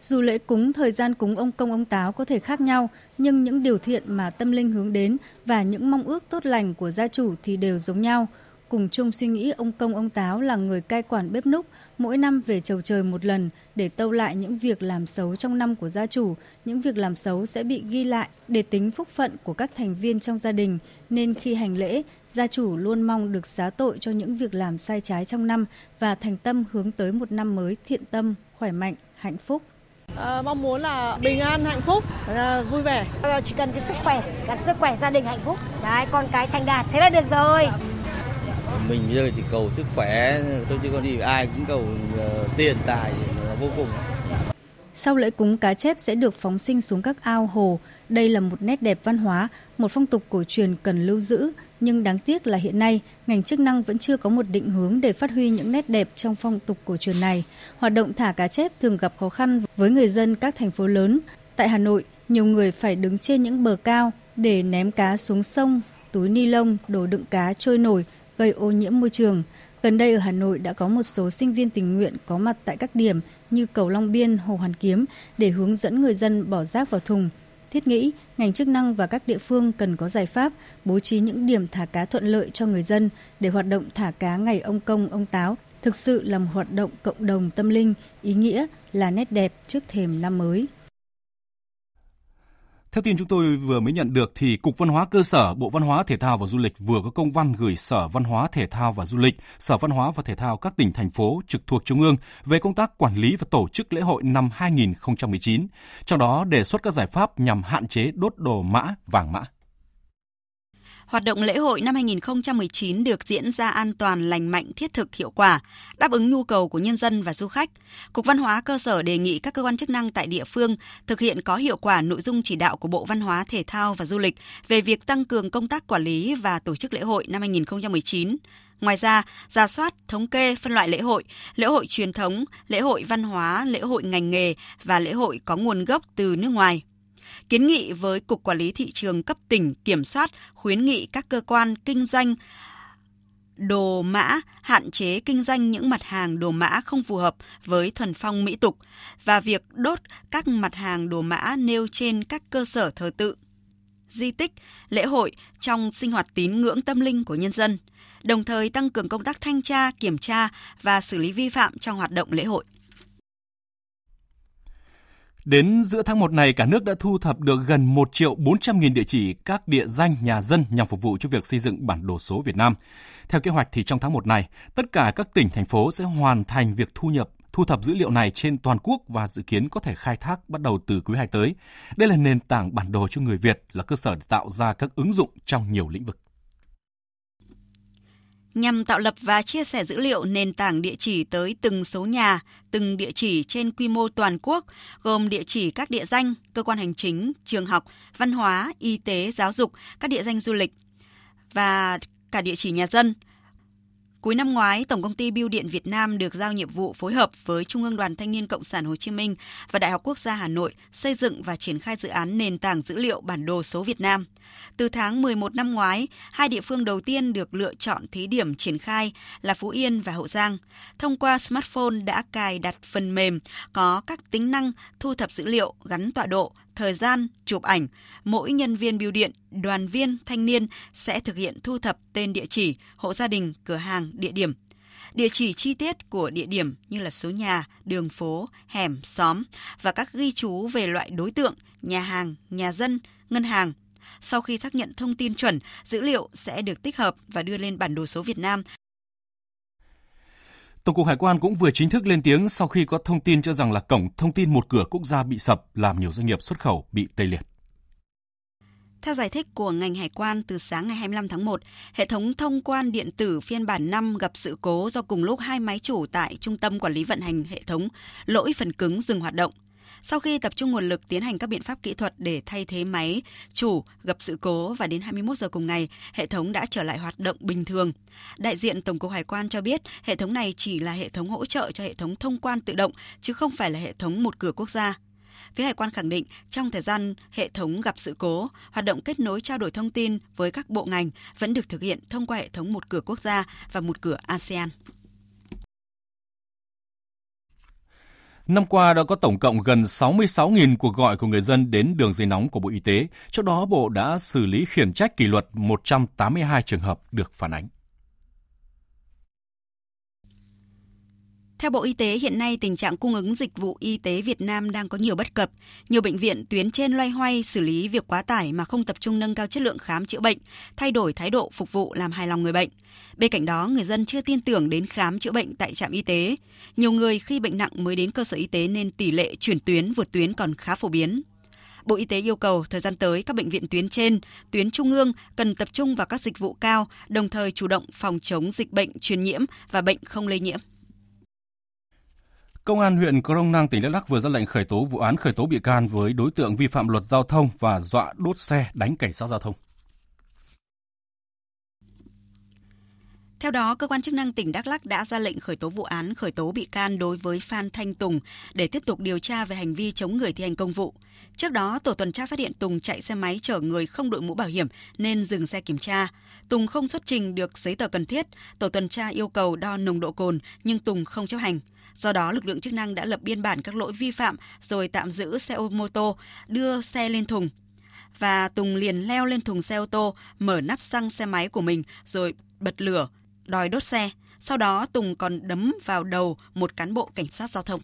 Dù lễ cúng thời gian cúng ông công ông táo có thể khác nhau, nhưng những điều thiện mà tâm linh hướng đến và những mong ước tốt lành của gia chủ thì đều giống nhau. Cùng chung suy nghĩ ông công ông táo là người cai quản bếp núc, mỗi năm về chầu trời một lần để tâu lại những việc làm xấu trong năm của gia chủ, những việc làm xấu sẽ bị ghi lại để tính phúc phận của các thành viên trong gia đình, nên khi hành lễ, gia chủ luôn mong được xá tội cho những việc làm sai trái trong năm và thành tâm hướng tới một năm mới thiện tâm, khỏe mạnh, hạnh phúc. À, mong muốn là bình an, hạnh phúc, à, vui vẻ. Ờ, chỉ cần cái sức khỏe, cần sức khỏe gia đình hạnh phúc. Đấy, con cái thành đạt, thế là được rồi mình bây giờ chỉ cầu sức khỏe thôi chứ còn đi ai cũng cầu ờ, tiền tài là vô cùng sau lễ cúng cá chép sẽ được phóng sinh xuống các ao hồ. Đây là một nét đẹp văn hóa, một phong tục cổ truyền cần lưu giữ, nhưng đáng tiếc là hiện nay ngành chức năng vẫn chưa có một định hướng để phát huy những nét đẹp trong phong tục cổ truyền này. Hoạt động thả cá chép thường gặp khó khăn với người dân các thành phố lớn. Tại Hà Nội, nhiều người phải đứng trên những bờ cao để ném cá xuống sông, túi ni lông, đồ đựng cá trôi nổi gây ô nhiễm môi trường. Gần đây ở Hà Nội đã có một số sinh viên tình nguyện có mặt tại các điểm như cầu Long Biên, Hồ Hoàn Kiếm để hướng dẫn người dân bỏ rác vào thùng. Thiết nghĩ, ngành chức năng và các địa phương cần có giải pháp bố trí những điểm thả cá thuận lợi cho người dân để hoạt động thả cá ngày ông công, ông táo thực sự là một hoạt động cộng đồng tâm linh, ý nghĩa là nét đẹp trước thềm năm mới. Theo tin chúng tôi vừa mới nhận được thì Cục Văn hóa cơ sở, Bộ Văn hóa Thể thao và Du lịch vừa có công văn gửi Sở Văn hóa Thể thao và Du lịch, Sở Văn hóa và Thể thao các tỉnh thành phố trực thuộc Trung ương về công tác quản lý và tổ chức lễ hội năm 2019, trong đó đề xuất các giải pháp nhằm hạn chế đốt đồ mã, vàng mã hoạt động lễ hội năm 2019 được diễn ra an toàn, lành mạnh, thiết thực, hiệu quả, đáp ứng nhu cầu của nhân dân và du khách. Cục Văn hóa cơ sở đề nghị các cơ quan chức năng tại địa phương thực hiện có hiệu quả nội dung chỉ đạo của Bộ Văn hóa, Thể thao và Du lịch về việc tăng cường công tác quản lý và tổ chức lễ hội năm 2019. Ngoài ra, ra soát, thống kê, phân loại lễ hội, lễ hội truyền thống, lễ hội văn hóa, lễ hội ngành nghề và lễ hội có nguồn gốc từ nước ngoài kiến nghị với Cục Quản lý Thị trường cấp tỉnh kiểm soát, khuyến nghị các cơ quan kinh doanh đồ mã hạn chế kinh doanh những mặt hàng đồ mã không phù hợp với thuần phong mỹ tục và việc đốt các mặt hàng đồ mã nêu trên các cơ sở thờ tự, di tích, lễ hội trong sinh hoạt tín ngưỡng tâm linh của nhân dân, đồng thời tăng cường công tác thanh tra, kiểm tra và xử lý vi phạm trong hoạt động lễ hội. Đến giữa tháng 1 này, cả nước đã thu thập được gần 1 triệu 400 nghìn địa chỉ các địa danh nhà dân nhằm phục vụ cho việc xây dựng bản đồ số Việt Nam. Theo kế hoạch thì trong tháng 1 này, tất cả các tỉnh, thành phố sẽ hoàn thành việc thu nhập thu thập dữ liệu này trên toàn quốc và dự kiến có thể khai thác bắt đầu từ quý 2 tới. Đây là nền tảng bản đồ cho người Việt, là cơ sở để tạo ra các ứng dụng trong nhiều lĩnh vực nhằm tạo lập và chia sẻ dữ liệu nền tảng địa chỉ tới từng số nhà, từng địa chỉ trên quy mô toàn quốc, gồm địa chỉ các địa danh, cơ quan hành chính, trường học, văn hóa, y tế, giáo dục, các địa danh du lịch và cả địa chỉ nhà dân, Cuối năm ngoái, Tổng công ty Bưu điện Việt Nam được giao nhiệm vụ phối hợp với Trung ương Đoàn Thanh niên Cộng sản Hồ Chí Minh và Đại học Quốc gia Hà Nội xây dựng và triển khai dự án nền tảng dữ liệu bản đồ số Việt Nam. Từ tháng 11 năm ngoái, hai địa phương đầu tiên được lựa chọn thí điểm triển khai là Phú Yên và Hậu Giang. Thông qua smartphone đã cài đặt phần mềm có các tính năng thu thập dữ liệu gắn tọa độ, thời gian, chụp ảnh, mỗi nhân viên bưu điện, đoàn viên, thanh niên sẽ thực hiện thu thập tên địa chỉ, hộ gia đình, cửa hàng, địa điểm. Địa chỉ chi tiết của địa điểm như là số nhà, đường phố, hẻm, xóm và các ghi chú về loại đối tượng, nhà hàng, nhà dân, ngân hàng. Sau khi xác nhận thông tin chuẩn, dữ liệu sẽ được tích hợp và đưa lên bản đồ số Việt Nam Tổng cục Hải quan cũng vừa chính thức lên tiếng sau khi có thông tin cho rằng là cổng thông tin một cửa quốc gia bị sập làm nhiều doanh nghiệp xuất khẩu bị tê liệt. Theo giải thích của ngành hải quan từ sáng ngày 25 tháng 1, hệ thống thông quan điện tử phiên bản 5 gặp sự cố do cùng lúc hai máy chủ tại Trung tâm Quản lý vận hành hệ thống lỗi phần cứng dừng hoạt động. Sau khi tập trung nguồn lực tiến hành các biện pháp kỹ thuật để thay thế máy chủ gặp sự cố và đến 21 giờ cùng ngày, hệ thống đã trở lại hoạt động bình thường. Đại diện Tổng cục Hải quan cho biết, hệ thống này chỉ là hệ thống hỗ trợ cho hệ thống thông quan tự động chứ không phải là hệ thống một cửa quốc gia. Phía Hải quan khẳng định trong thời gian hệ thống gặp sự cố, hoạt động kết nối trao đổi thông tin với các bộ ngành vẫn được thực hiện thông qua hệ thống một cửa quốc gia và một cửa ASEAN. Năm qua đã có tổng cộng gần 66.000 cuộc gọi của người dân đến đường dây nóng của Bộ Y tế. Trước đó, Bộ đã xử lý khiển trách kỷ luật 182 trường hợp được phản ánh. Theo Bộ Y tế, hiện nay tình trạng cung ứng dịch vụ y tế Việt Nam đang có nhiều bất cập. Nhiều bệnh viện tuyến trên loay hoay xử lý việc quá tải mà không tập trung nâng cao chất lượng khám chữa bệnh, thay đổi thái độ phục vụ làm hài lòng người bệnh. Bên cạnh đó, người dân chưa tin tưởng đến khám chữa bệnh tại trạm y tế. Nhiều người khi bệnh nặng mới đến cơ sở y tế nên tỷ lệ chuyển tuyến vượt tuyến còn khá phổ biến. Bộ Y tế yêu cầu thời gian tới các bệnh viện tuyến trên, tuyến trung ương cần tập trung vào các dịch vụ cao, đồng thời chủ động phòng chống dịch bệnh truyền nhiễm và bệnh không lây nhiễm. Công an huyện Crong Năng, tỉnh Đắk Lắk vừa ra lệnh khởi tố vụ án khởi tố bị can với đối tượng vi phạm luật giao thông và dọa đốt xe đánh cảnh sát giao thông. Theo đó, cơ quan chức năng tỉnh Đắk Lắc đã ra lệnh khởi tố vụ án khởi tố bị can đối với Phan Thanh Tùng để tiếp tục điều tra về hành vi chống người thi hành công vụ. Trước đó, tổ tuần tra phát hiện Tùng chạy xe máy chở người không đội mũ bảo hiểm nên dừng xe kiểm tra. Tùng không xuất trình được giấy tờ cần thiết, tổ tuần tra yêu cầu đo nồng độ cồn nhưng Tùng không chấp hành. Do đó, lực lượng chức năng đã lập biên bản các lỗi vi phạm rồi tạm giữ xe ô mô tô, đưa xe lên thùng. Và Tùng liền leo lên thùng xe ô tô, mở nắp xăng xe máy của mình rồi bật lửa, đòi đốt xe. Sau đó Tùng còn đấm vào đầu một cán bộ cảnh sát giao thông.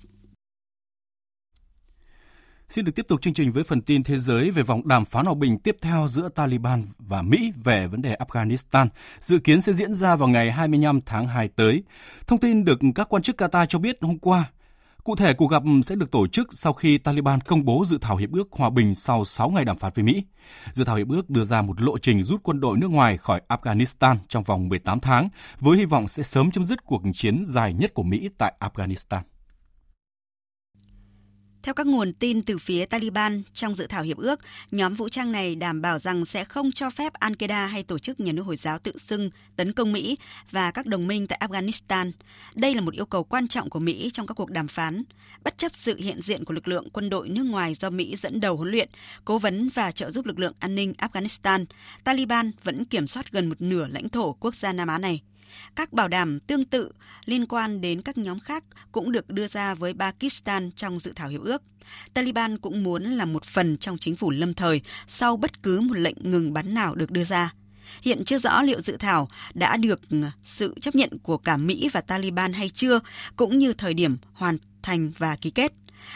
Xin được tiếp tục chương trình với phần tin thế giới về vòng đàm phán hòa bình tiếp theo giữa Taliban và Mỹ về vấn đề Afghanistan, dự kiến sẽ diễn ra vào ngày 25 tháng 2 tới. Thông tin được các quan chức Qatar cho biết hôm qua, Cụ thể, cuộc gặp sẽ được tổ chức sau khi Taliban công bố dự thảo hiệp ước hòa bình sau 6 ngày đàm phán với Mỹ. Dự thảo hiệp ước đưa ra một lộ trình rút quân đội nước ngoài khỏi Afghanistan trong vòng 18 tháng, với hy vọng sẽ sớm chấm dứt cuộc chiến dài nhất của Mỹ tại Afghanistan. Theo các nguồn tin từ phía Taliban, trong dự thảo hiệp ước, nhóm vũ trang này đảm bảo rằng sẽ không cho phép Al-Qaeda hay tổ chức nhà nước Hồi giáo tự xưng tấn công Mỹ và các đồng minh tại Afghanistan. Đây là một yêu cầu quan trọng của Mỹ trong các cuộc đàm phán. Bất chấp sự hiện diện của lực lượng quân đội nước ngoài do Mỹ dẫn đầu huấn luyện, cố vấn và trợ giúp lực lượng an ninh Afghanistan, Taliban vẫn kiểm soát gần một nửa lãnh thổ quốc gia Nam Á này. Các bảo đảm tương tự liên quan đến các nhóm khác cũng được đưa ra với Pakistan trong dự thảo hiệp ước. Taliban cũng muốn là một phần trong chính phủ lâm thời sau bất cứ một lệnh ngừng bắn nào được đưa ra. Hiện chưa rõ liệu dự thảo đã được sự chấp nhận của cả Mỹ và Taliban hay chưa, cũng như thời điểm hoàn thành và ký kết.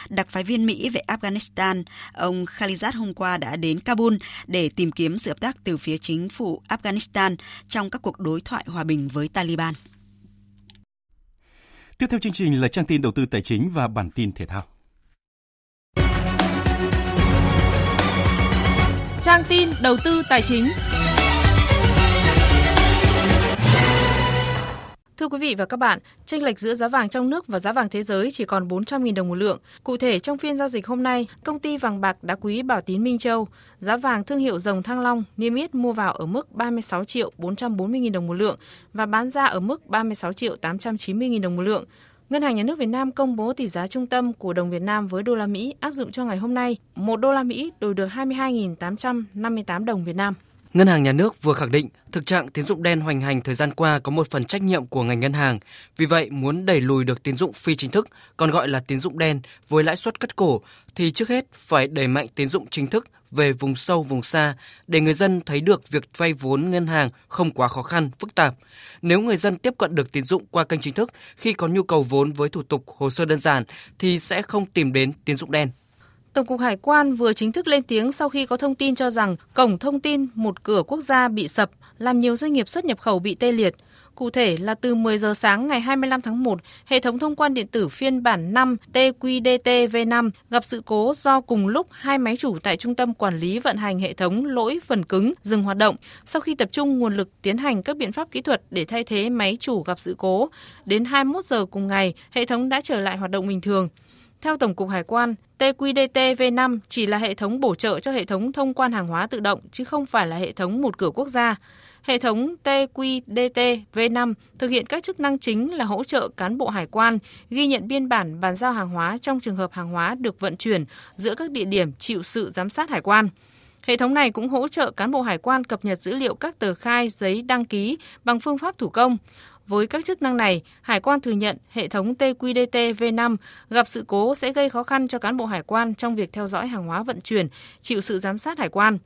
Đặc phái viên Mỹ về Afghanistan, ông Khalizad hôm qua đã đến Kabul để tìm kiếm sự hợp tác từ phía chính phủ Afghanistan trong các cuộc đối thoại hòa bình với Taliban. Tiếp theo chương trình là trang tin đầu tư tài chính và bản tin thể thao. Trang tin đầu tư tài chính. Thưa quý vị và các bạn, chênh lệch giữa giá vàng trong nước và giá vàng thế giới chỉ còn 400.000 đồng một lượng. Cụ thể, trong phiên giao dịch hôm nay, công ty vàng bạc đá quý Bảo Tín Minh Châu, giá vàng thương hiệu dòng Thăng Long niêm yết mua vào ở mức 36 triệu 440 000 đồng một lượng và bán ra ở mức 36 triệu 890 000 đồng một lượng. Ngân hàng Nhà nước Việt Nam công bố tỷ giá trung tâm của đồng Việt Nam với đô la Mỹ áp dụng cho ngày hôm nay, 1 đô la Mỹ đổi được 22.858 đồng Việt Nam. Ngân hàng Nhà nước vừa khẳng định thực trạng tín dụng đen hoành hành thời gian qua có một phần trách nhiệm của ngành ngân hàng. Vì vậy, muốn đẩy lùi được tín dụng phi chính thức, còn gọi là tín dụng đen với lãi suất cắt cổ, thì trước hết phải đẩy mạnh tín dụng chính thức về vùng sâu, vùng xa để người dân thấy được việc vay vốn ngân hàng không quá khó khăn, phức tạp. Nếu người dân tiếp cận được tín dụng qua kênh chính thức khi có nhu cầu vốn với thủ tục hồ sơ đơn giản thì sẽ không tìm đến tín dụng đen. Tổng cục Hải quan vừa chính thức lên tiếng sau khi có thông tin cho rằng cổng thông tin một cửa quốc gia bị sập, làm nhiều doanh nghiệp xuất nhập khẩu bị tê liệt. Cụ thể là từ 10 giờ sáng ngày 25 tháng 1, hệ thống thông quan điện tử phiên bản 5 TQDT-V5 gặp sự cố do cùng lúc hai máy chủ tại Trung tâm Quản lý vận hành hệ thống lỗi phần cứng dừng hoạt động sau khi tập trung nguồn lực tiến hành các biện pháp kỹ thuật để thay thế máy chủ gặp sự cố. Đến 21 giờ cùng ngày, hệ thống đã trở lại hoạt động bình thường. Theo Tổng cục Hải quan, TQDT V5 chỉ là hệ thống bổ trợ cho hệ thống thông quan hàng hóa tự động chứ không phải là hệ thống một cửa quốc gia. Hệ thống TQDT V5 thực hiện các chức năng chính là hỗ trợ cán bộ hải quan ghi nhận biên bản bàn giao hàng hóa trong trường hợp hàng hóa được vận chuyển giữa các địa điểm chịu sự giám sát hải quan. Hệ thống này cũng hỗ trợ cán bộ hải quan cập nhật dữ liệu các tờ khai giấy đăng ký bằng phương pháp thủ công. Với các chức năng này, Hải quan thừa nhận hệ thống TQDT V5 gặp sự cố sẽ gây khó khăn cho cán bộ hải quan trong việc theo dõi hàng hóa vận chuyển, chịu sự giám sát hải quan.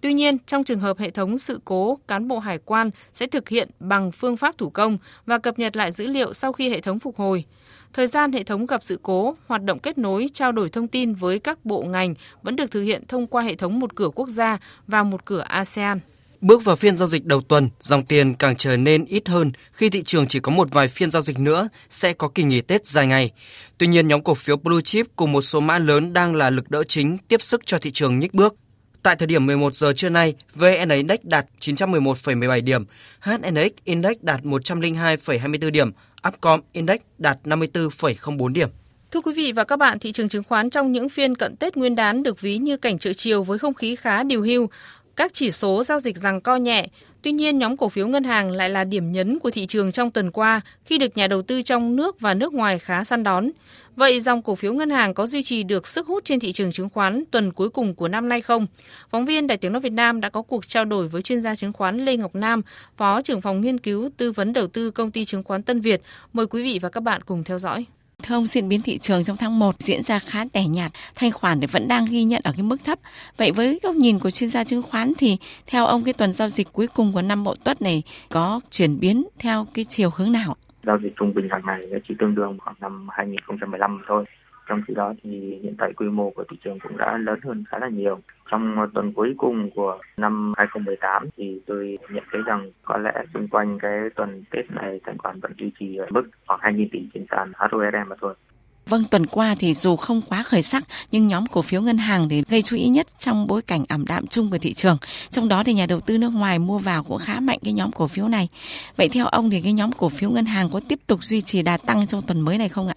Tuy nhiên, trong trường hợp hệ thống sự cố, cán bộ hải quan sẽ thực hiện bằng phương pháp thủ công và cập nhật lại dữ liệu sau khi hệ thống phục hồi. Thời gian hệ thống gặp sự cố, hoạt động kết nối, trao đổi thông tin với các bộ ngành vẫn được thực hiện thông qua hệ thống một cửa quốc gia và một cửa ASEAN. Bước vào phiên giao dịch đầu tuần, dòng tiền càng trở nên ít hơn khi thị trường chỉ có một vài phiên giao dịch nữa sẽ có kỳ nghỉ Tết dài ngày. Tuy nhiên, nhóm cổ phiếu Blue Chip cùng một số mã lớn đang là lực đỡ chính tiếp sức cho thị trường nhích bước. Tại thời điểm 11 giờ trưa nay, VN Index đạt 911,17 điểm, HNX Index đạt 102,24 điểm, Upcom Index đạt 54,04 điểm. Thưa quý vị và các bạn, thị trường chứng khoán trong những phiên cận Tết Nguyên đán được ví như cảnh chợ chiều với không khí khá điều hưu. Các chỉ số giao dịch rằng co nhẹ, tuy nhiên nhóm cổ phiếu ngân hàng lại là điểm nhấn của thị trường trong tuần qua khi được nhà đầu tư trong nước và nước ngoài khá săn đón. Vậy dòng cổ phiếu ngân hàng có duy trì được sức hút trên thị trường chứng khoán tuần cuối cùng của năm nay không? Phóng viên Đài Tiếng nói Việt Nam đã có cuộc trao đổi với chuyên gia chứng khoán Lê Ngọc Nam, Phó trưởng phòng nghiên cứu tư vấn đầu tư công ty chứng khoán Tân Việt. Mời quý vị và các bạn cùng theo dõi. Thưa ông, diễn biến thị trường trong tháng 1 diễn ra khá tẻ nhạt, thanh khoản thì vẫn đang ghi nhận ở cái mức thấp. Vậy với góc nhìn của chuyên gia chứng khoán thì theo ông cái tuần giao dịch cuối cùng của năm Mậu Tuất này có chuyển biến theo cái chiều hướng nào? Giao dịch trung bình hàng ngày chỉ tương đương khoảng năm 2015 thôi. Trong khi đó thì hiện tại quy mô của thị trường cũng đã lớn hơn khá là nhiều. Trong tuần cuối cùng của năm 2018 thì tôi nhận thấy rằng có lẽ xung quanh cái tuần Tết này thanh khoản vẫn duy trì ở mức khoảng 2.000 tỷ trên sàn HORM mà thôi. Vâng, tuần qua thì dù không quá khởi sắc nhưng nhóm cổ phiếu ngân hàng thì gây chú ý nhất trong bối cảnh ẩm đạm chung của thị trường. Trong đó thì nhà đầu tư nước ngoài mua vào cũng khá mạnh cái nhóm cổ phiếu này. Vậy theo ông thì cái nhóm cổ phiếu ngân hàng có tiếp tục duy trì đà tăng trong tuần mới này không ạ?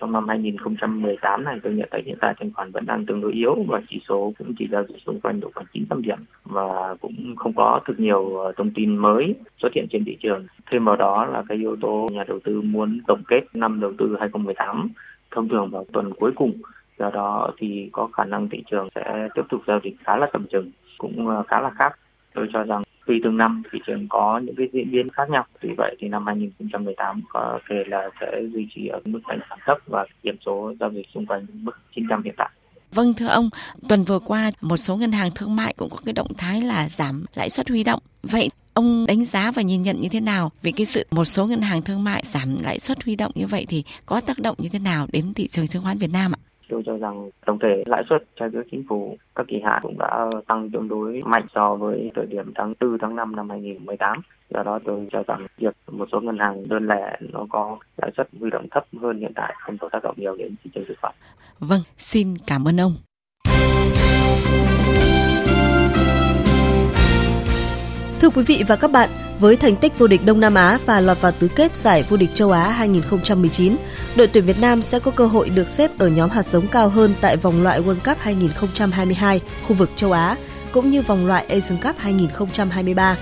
Trong năm 2018 này tôi nhận thấy hiện tại thanh khoản vẫn đang tương đối yếu và chỉ số cũng chỉ giao dịch xung quanh độ khoảng 900 điểm và cũng không có thực nhiều ờ, thông tin mới xuất hiện trên thị trường. Thêm vào đó là cái yếu tố nhà đầu tư muốn tổng kết năm đầu tư 2018 thông thường vào tuần cuối cùng do đó thì có khả năng thị trường sẽ tiếp tục giao dịch khá là tầm chừng, cũng ờ, khá là khác tôi cho rằng tùy từng năm thị trường có những cái diễn biến khác nhau. Vì vậy thì năm 2018 có thể là sẽ duy trì ở mức tăng trưởng thấp và điểm số giao dịch xung quanh mức 900 hiện tại. Vâng thưa ông, tuần vừa qua một số ngân hàng thương mại cũng có cái động thái là giảm lãi suất huy động. Vậy ông đánh giá và nhìn nhận như thế nào về cái sự một số ngân hàng thương mại giảm lãi suất huy động như vậy thì có tác động như thế nào đến thị trường chứng khoán Việt Nam ạ? Tôi cho rằng tổng thể lãi suất trái phiếu chính phủ các kỳ hạn cũng đã tăng tương đối mạnh so với thời điểm tháng 4 tháng 5 năm 2018. Do đó tôi cho rằng việc một số ngân hàng đơn lẻ nó có lãi suất huy động thấp hơn hiện tại không có tác động nhiều đến thị trường chứng khoán. Vâng, xin cảm ơn ông. Thưa quý vị và các bạn, với thành tích vô địch Đông Nam Á và lọt vào tứ kết giải vô địch châu Á 2019, đội tuyển Việt Nam sẽ có cơ hội được xếp ở nhóm hạt giống cao hơn tại vòng loại World Cup 2022 khu vực châu Á cũng như vòng loại Asian Cup 2023.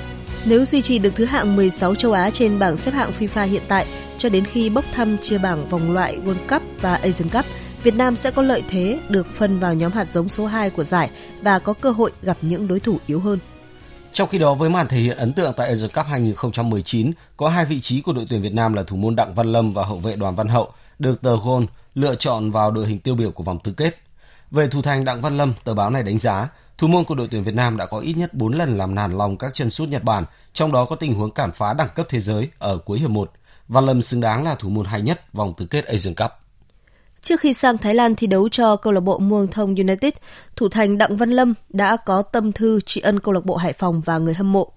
Nếu duy trì được thứ hạng 16 châu Á trên bảng xếp hạng FIFA hiện tại cho đến khi bốc thăm chia bảng vòng loại World Cup và Asian Cup, Việt Nam sẽ có lợi thế được phân vào nhóm hạt giống số 2 của giải và có cơ hội gặp những đối thủ yếu hơn. Trong khi đó với màn thể hiện ấn tượng tại Asian Cup 2019, có hai vị trí của đội tuyển Việt Nam là thủ môn Đặng Văn Lâm và hậu vệ Đoàn Văn Hậu được tờ Goal lựa chọn vào đội hình tiêu biểu của vòng tứ kết. Về thủ thành Đặng Văn Lâm, tờ báo này đánh giá thủ môn của đội tuyển Việt Nam đã có ít nhất 4 lần làm nản lòng các chân sút Nhật Bản, trong đó có tình huống cản phá đẳng cấp thế giới ở cuối hiệp 1. Văn Lâm xứng đáng là thủ môn hay nhất vòng tứ kết Asian Cup. Trước khi sang Thái Lan thi đấu cho câu lạc bộ Muang Thong United, thủ thành Đặng Văn Lâm đã có tâm thư tri ân câu lạc bộ Hải Phòng và người hâm mộ.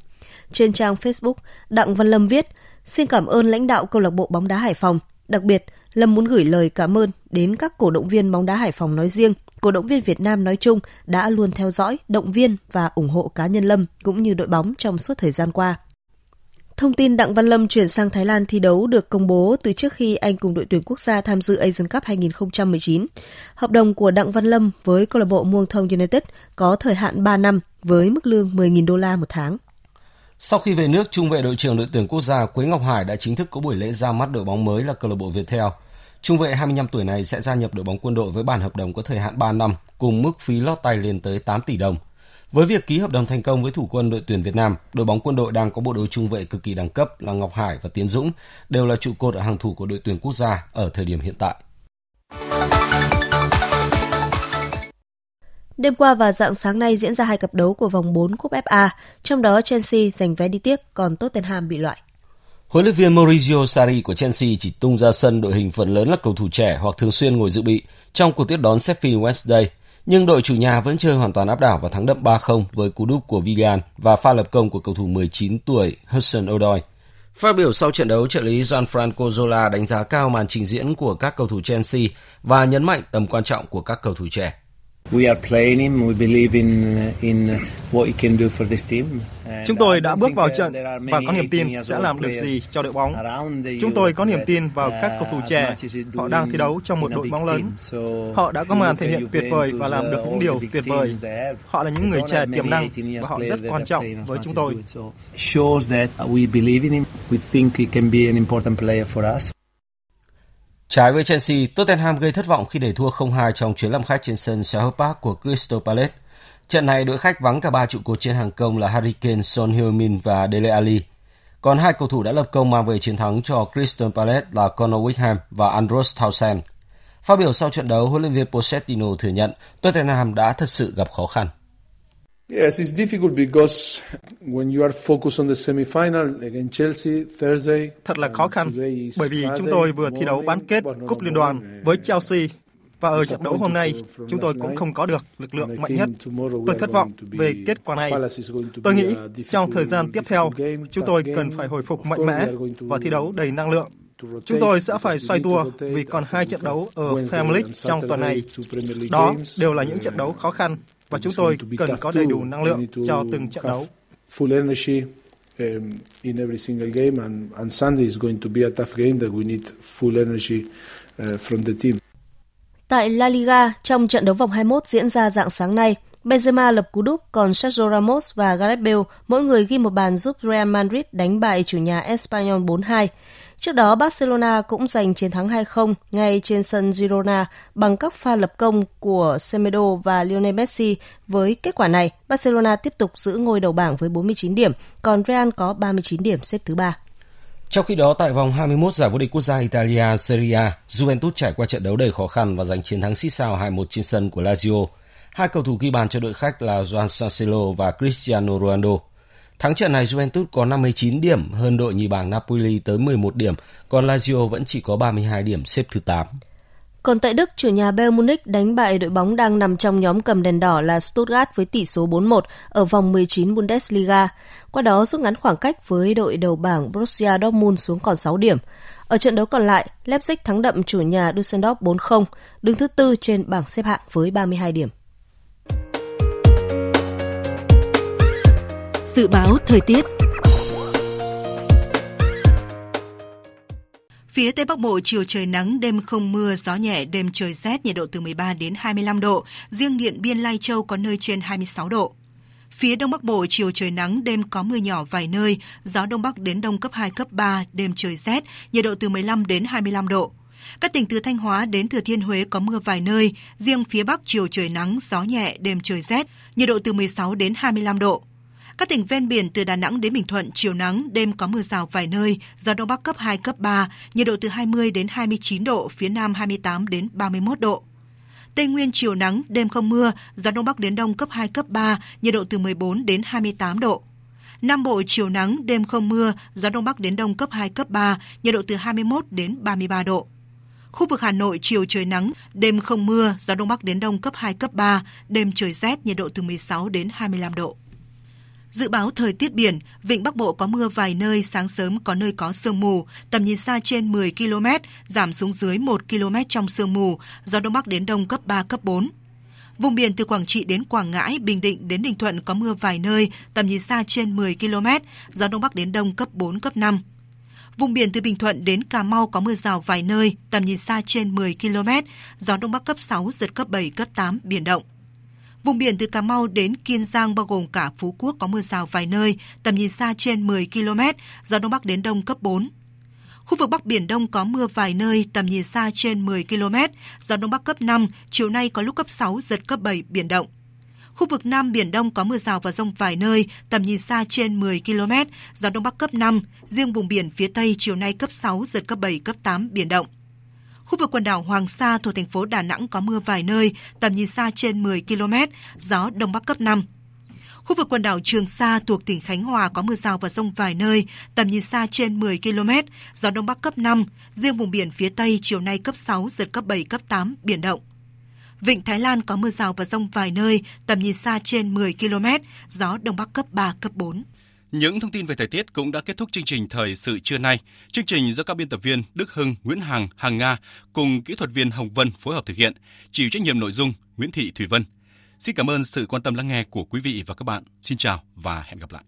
Trên trang Facebook, Đặng Văn Lâm viết: "Xin cảm ơn lãnh đạo câu lạc bộ bóng đá Hải Phòng, đặc biệt Lâm muốn gửi lời cảm ơn đến các cổ động viên bóng đá Hải Phòng nói riêng, cổ động viên Việt Nam nói chung đã luôn theo dõi, động viên và ủng hộ cá nhân Lâm cũng như đội bóng trong suốt thời gian qua." Thông tin Đặng Văn Lâm chuyển sang Thái Lan thi đấu được công bố từ trước khi anh cùng đội tuyển quốc gia tham dự Asian Cup 2019. Hợp đồng của Đặng Văn Lâm với câu lạc bộ Muang Thong United có thời hạn 3 năm với mức lương 10.000 đô la một tháng. Sau khi về nước, trung vệ đội trưởng đội tuyển quốc gia Quế Ngọc Hải đã chính thức có buổi lễ ra mắt đội bóng mới là câu lạc bộ Viettel. Trung vệ 25 tuổi này sẽ gia nhập đội bóng quân đội với bản hợp đồng có thời hạn 3 năm cùng mức phí lót tay lên tới 8 tỷ đồng. Với việc ký hợp đồng thành công với thủ quân đội tuyển Việt Nam, đội bóng quân đội đang có bộ đôi trung vệ cực kỳ đẳng cấp là Ngọc Hải và Tiến Dũng, đều là trụ cột ở hàng thủ của đội tuyển quốc gia ở thời điểm hiện tại. Đêm qua và dạng sáng nay diễn ra hai cặp đấu của vòng 4 cúp FA, trong đó Chelsea giành vé đi tiếp, còn Tottenham bị loại. Huấn luyện viên Maurizio Sarri của Chelsea chỉ tung ra sân đội hình phần lớn là cầu thủ trẻ hoặc thường xuyên ngồi dự bị trong cuộc tiếp đón Sheffield Wednesday nhưng đội chủ nhà vẫn chơi hoàn toàn áp đảo và thắng đậm 3-0 với cú đúp của Vigan và pha lập công của cầu thủ 19 tuổi Hudson Odoi. Phát biểu sau trận đấu, trợ lý Gianfranco Zola đánh giá cao màn trình diễn của các cầu thủ Chelsea và nhấn mạnh tầm quan trọng của các cầu thủ trẻ. Chúng tôi đã bước vào trận và có niềm tin sẽ làm được gì cho đội bóng. Chúng tôi có niềm tin vào các cầu thủ trẻ. Họ đang thi đấu trong một đội bóng lớn. Họ đã có màn thể hiện tuyệt vời và làm được những điều tuyệt vời. Họ là những người trẻ tiềm năng và họ rất quan trọng với chúng tôi. Trái với Chelsea, Tottenham gây thất vọng khi để thua 0-2 trong chuyến làm khách trên sân Selhurst Park của Crystal Palace. Trận này đội khách vắng cả ba trụ cột trên hàng công là Harry Kane, Son Heung-min và Dele Alli. Còn hai cầu thủ đã lập công mang về chiến thắng cho Crystal Palace là Conor Wickham và Andros Townsend. Phát biểu sau trận đấu, huấn luyện viên Pochettino thừa nhận Tottenham đã thật sự gặp khó khăn. Yes, it's difficult because when you are focused on the semi-final against Chelsea Thursday. Thật là khó khăn bởi vì chúng tôi vừa thi đấu bán kết cúp liên đoàn với Chelsea và ở trận đấu hôm nay chúng tôi cũng không có được lực lượng mạnh nhất. Tôi thất vọng về kết quả này. Tôi nghĩ trong thời gian tiếp theo chúng tôi cần phải hồi phục mạnh mẽ và thi đấu đầy năng lượng. Chúng tôi sẽ phải xoay tua vì còn hai trận đấu ở Premier League trong tuần này. Đó đều là những trận đấu khó khăn và chúng tôi cần có đầy đủ năng lượng cho từng trận đấu. Um, in every single game and, and Sunday is going to be a tough game that we need full energy uh, from the team. Tại La Liga, trong trận đấu vòng 21 diễn ra dạng sáng nay, Benzema lập cú đúp, còn Sergio Ramos và Gareth Bale mỗi người ghi một bàn giúp Real Madrid đánh bại chủ nhà Espanyol 4-2. Trước đó, Barcelona cũng giành chiến thắng 2-0 ngay trên sân Girona bằng các pha lập công của Semedo và Lionel Messi. Với kết quả này, Barcelona tiếp tục giữ ngôi đầu bảng với 49 điểm, còn Real có 39 điểm xếp thứ ba. Trong khi đó, tại vòng 21 giải vô địch quốc gia Italia Serie A, Juventus trải qua trận đấu đầy khó khăn và giành chiến thắng xích sao 2-1 trên sân của Lazio. Hai cầu thủ ghi bàn cho đội khách là Juan Cancelo và Cristiano Ronaldo. Thắng trận này Juventus có 59 điểm hơn đội nhì bảng Napoli tới 11 điểm, còn Lazio vẫn chỉ có 32 điểm xếp thứ 8. Còn tại Đức, chủ nhà Bayern Munich đánh bại đội bóng đang nằm trong nhóm cầm đèn đỏ là Stuttgart với tỷ số 4-1 ở vòng 19 Bundesliga. Qua đó rút ngắn khoảng cách với đội đầu bảng Borussia Dortmund xuống còn 6 điểm. Ở trận đấu còn lại, Leipzig thắng đậm chủ nhà Düsseldorf 4-0, đứng thứ tư trên bảng xếp hạng với 32 điểm. Dự báo thời tiết Phía Tây Bắc Bộ chiều trời nắng, đêm không mưa, gió nhẹ, đêm trời rét, nhiệt độ từ 13 đến 25 độ. Riêng Điện Biên Lai Châu có nơi trên 26 độ. Phía Đông Bắc Bộ chiều trời nắng, đêm có mưa nhỏ vài nơi, gió Đông Bắc đến Đông cấp 2, cấp 3, đêm trời rét, nhiệt độ từ 15 đến 25 độ. Các tỉnh từ Thanh Hóa đến Thừa Thiên Huế có mưa vài nơi, riêng phía Bắc chiều trời nắng, gió nhẹ, đêm trời rét, nhiệt độ từ 16 đến 25 độ. Các tỉnh ven biển từ Đà Nẵng đến Bình Thuận chiều nắng, đêm có mưa rào vài nơi, gió đông bắc cấp 2 cấp 3, nhiệt độ từ 20 đến 29 độ, phía Nam 28 đến 31 độ. Tây Nguyên chiều nắng, đêm không mưa, gió đông bắc đến đông cấp 2 cấp 3, nhiệt độ từ 14 đến 28 độ. Nam Bộ chiều nắng, đêm không mưa, gió đông bắc đến đông cấp 2 cấp 3, nhiệt độ từ 21 đến 33 độ. Khu vực Hà Nội chiều trời nắng, đêm không mưa, gió đông bắc đến đông cấp 2 cấp 3, đêm trời rét, nhiệt độ từ 16 đến 25 độ. Dự báo thời tiết biển, vịnh Bắc Bộ có mưa vài nơi, sáng sớm có nơi có sương mù, tầm nhìn xa trên 10 km, giảm xuống dưới 1 km trong sương mù, gió Đông Bắc đến Đông cấp 3, cấp 4. Vùng biển từ Quảng Trị đến Quảng Ngãi, Bình Định đến Ninh Thuận có mưa vài nơi, tầm nhìn xa trên 10 km, gió Đông Bắc đến Đông cấp 4, cấp 5. Vùng biển từ Bình Thuận đến Cà Mau có mưa rào vài nơi, tầm nhìn xa trên 10 km, gió Đông Bắc cấp 6, giật cấp 7, cấp 8, biển động. Vùng biển từ Cà Mau đến Kiên Giang bao gồm cả Phú Quốc có mưa rào vài nơi, tầm nhìn xa trên 10 km, gió Đông Bắc đến Đông cấp 4. Khu vực Bắc Biển Đông có mưa vài nơi, tầm nhìn xa trên 10 km, gió Đông Bắc cấp 5, chiều nay có lúc cấp 6, giật cấp 7, biển động. Khu vực Nam Biển Đông có mưa rào và rông vài nơi, tầm nhìn xa trên 10 km, gió Đông Bắc cấp 5, riêng vùng biển phía Tây chiều nay cấp 6, giật cấp 7, cấp 8, biển động. Khu vực quần đảo Hoàng Sa thuộc thành phố Đà Nẵng có mưa vài nơi, tầm nhìn xa trên 10 km, gió Đông Bắc cấp 5. Khu vực quần đảo Trường Sa thuộc tỉnh Khánh Hòa có mưa rào và rông vài nơi, tầm nhìn xa trên 10 km, gió Đông Bắc cấp 5, riêng vùng biển phía Tây chiều nay cấp 6, giật cấp 7, cấp 8, biển động. Vịnh Thái Lan có mưa rào và rông vài nơi, tầm nhìn xa trên 10 km, gió Đông Bắc cấp 3, cấp 4. Những thông tin về thời tiết cũng đã kết thúc chương trình Thời sự trưa nay. Chương trình do các biên tập viên Đức Hưng, Nguyễn Hằng, Hằng Nga cùng kỹ thuật viên Hồng Vân phối hợp thực hiện, chịu trách nhiệm nội dung Nguyễn Thị Thủy Vân. Xin cảm ơn sự quan tâm lắng nghe của quý vị và các bạn. Xin chào và hẹn gặp lại.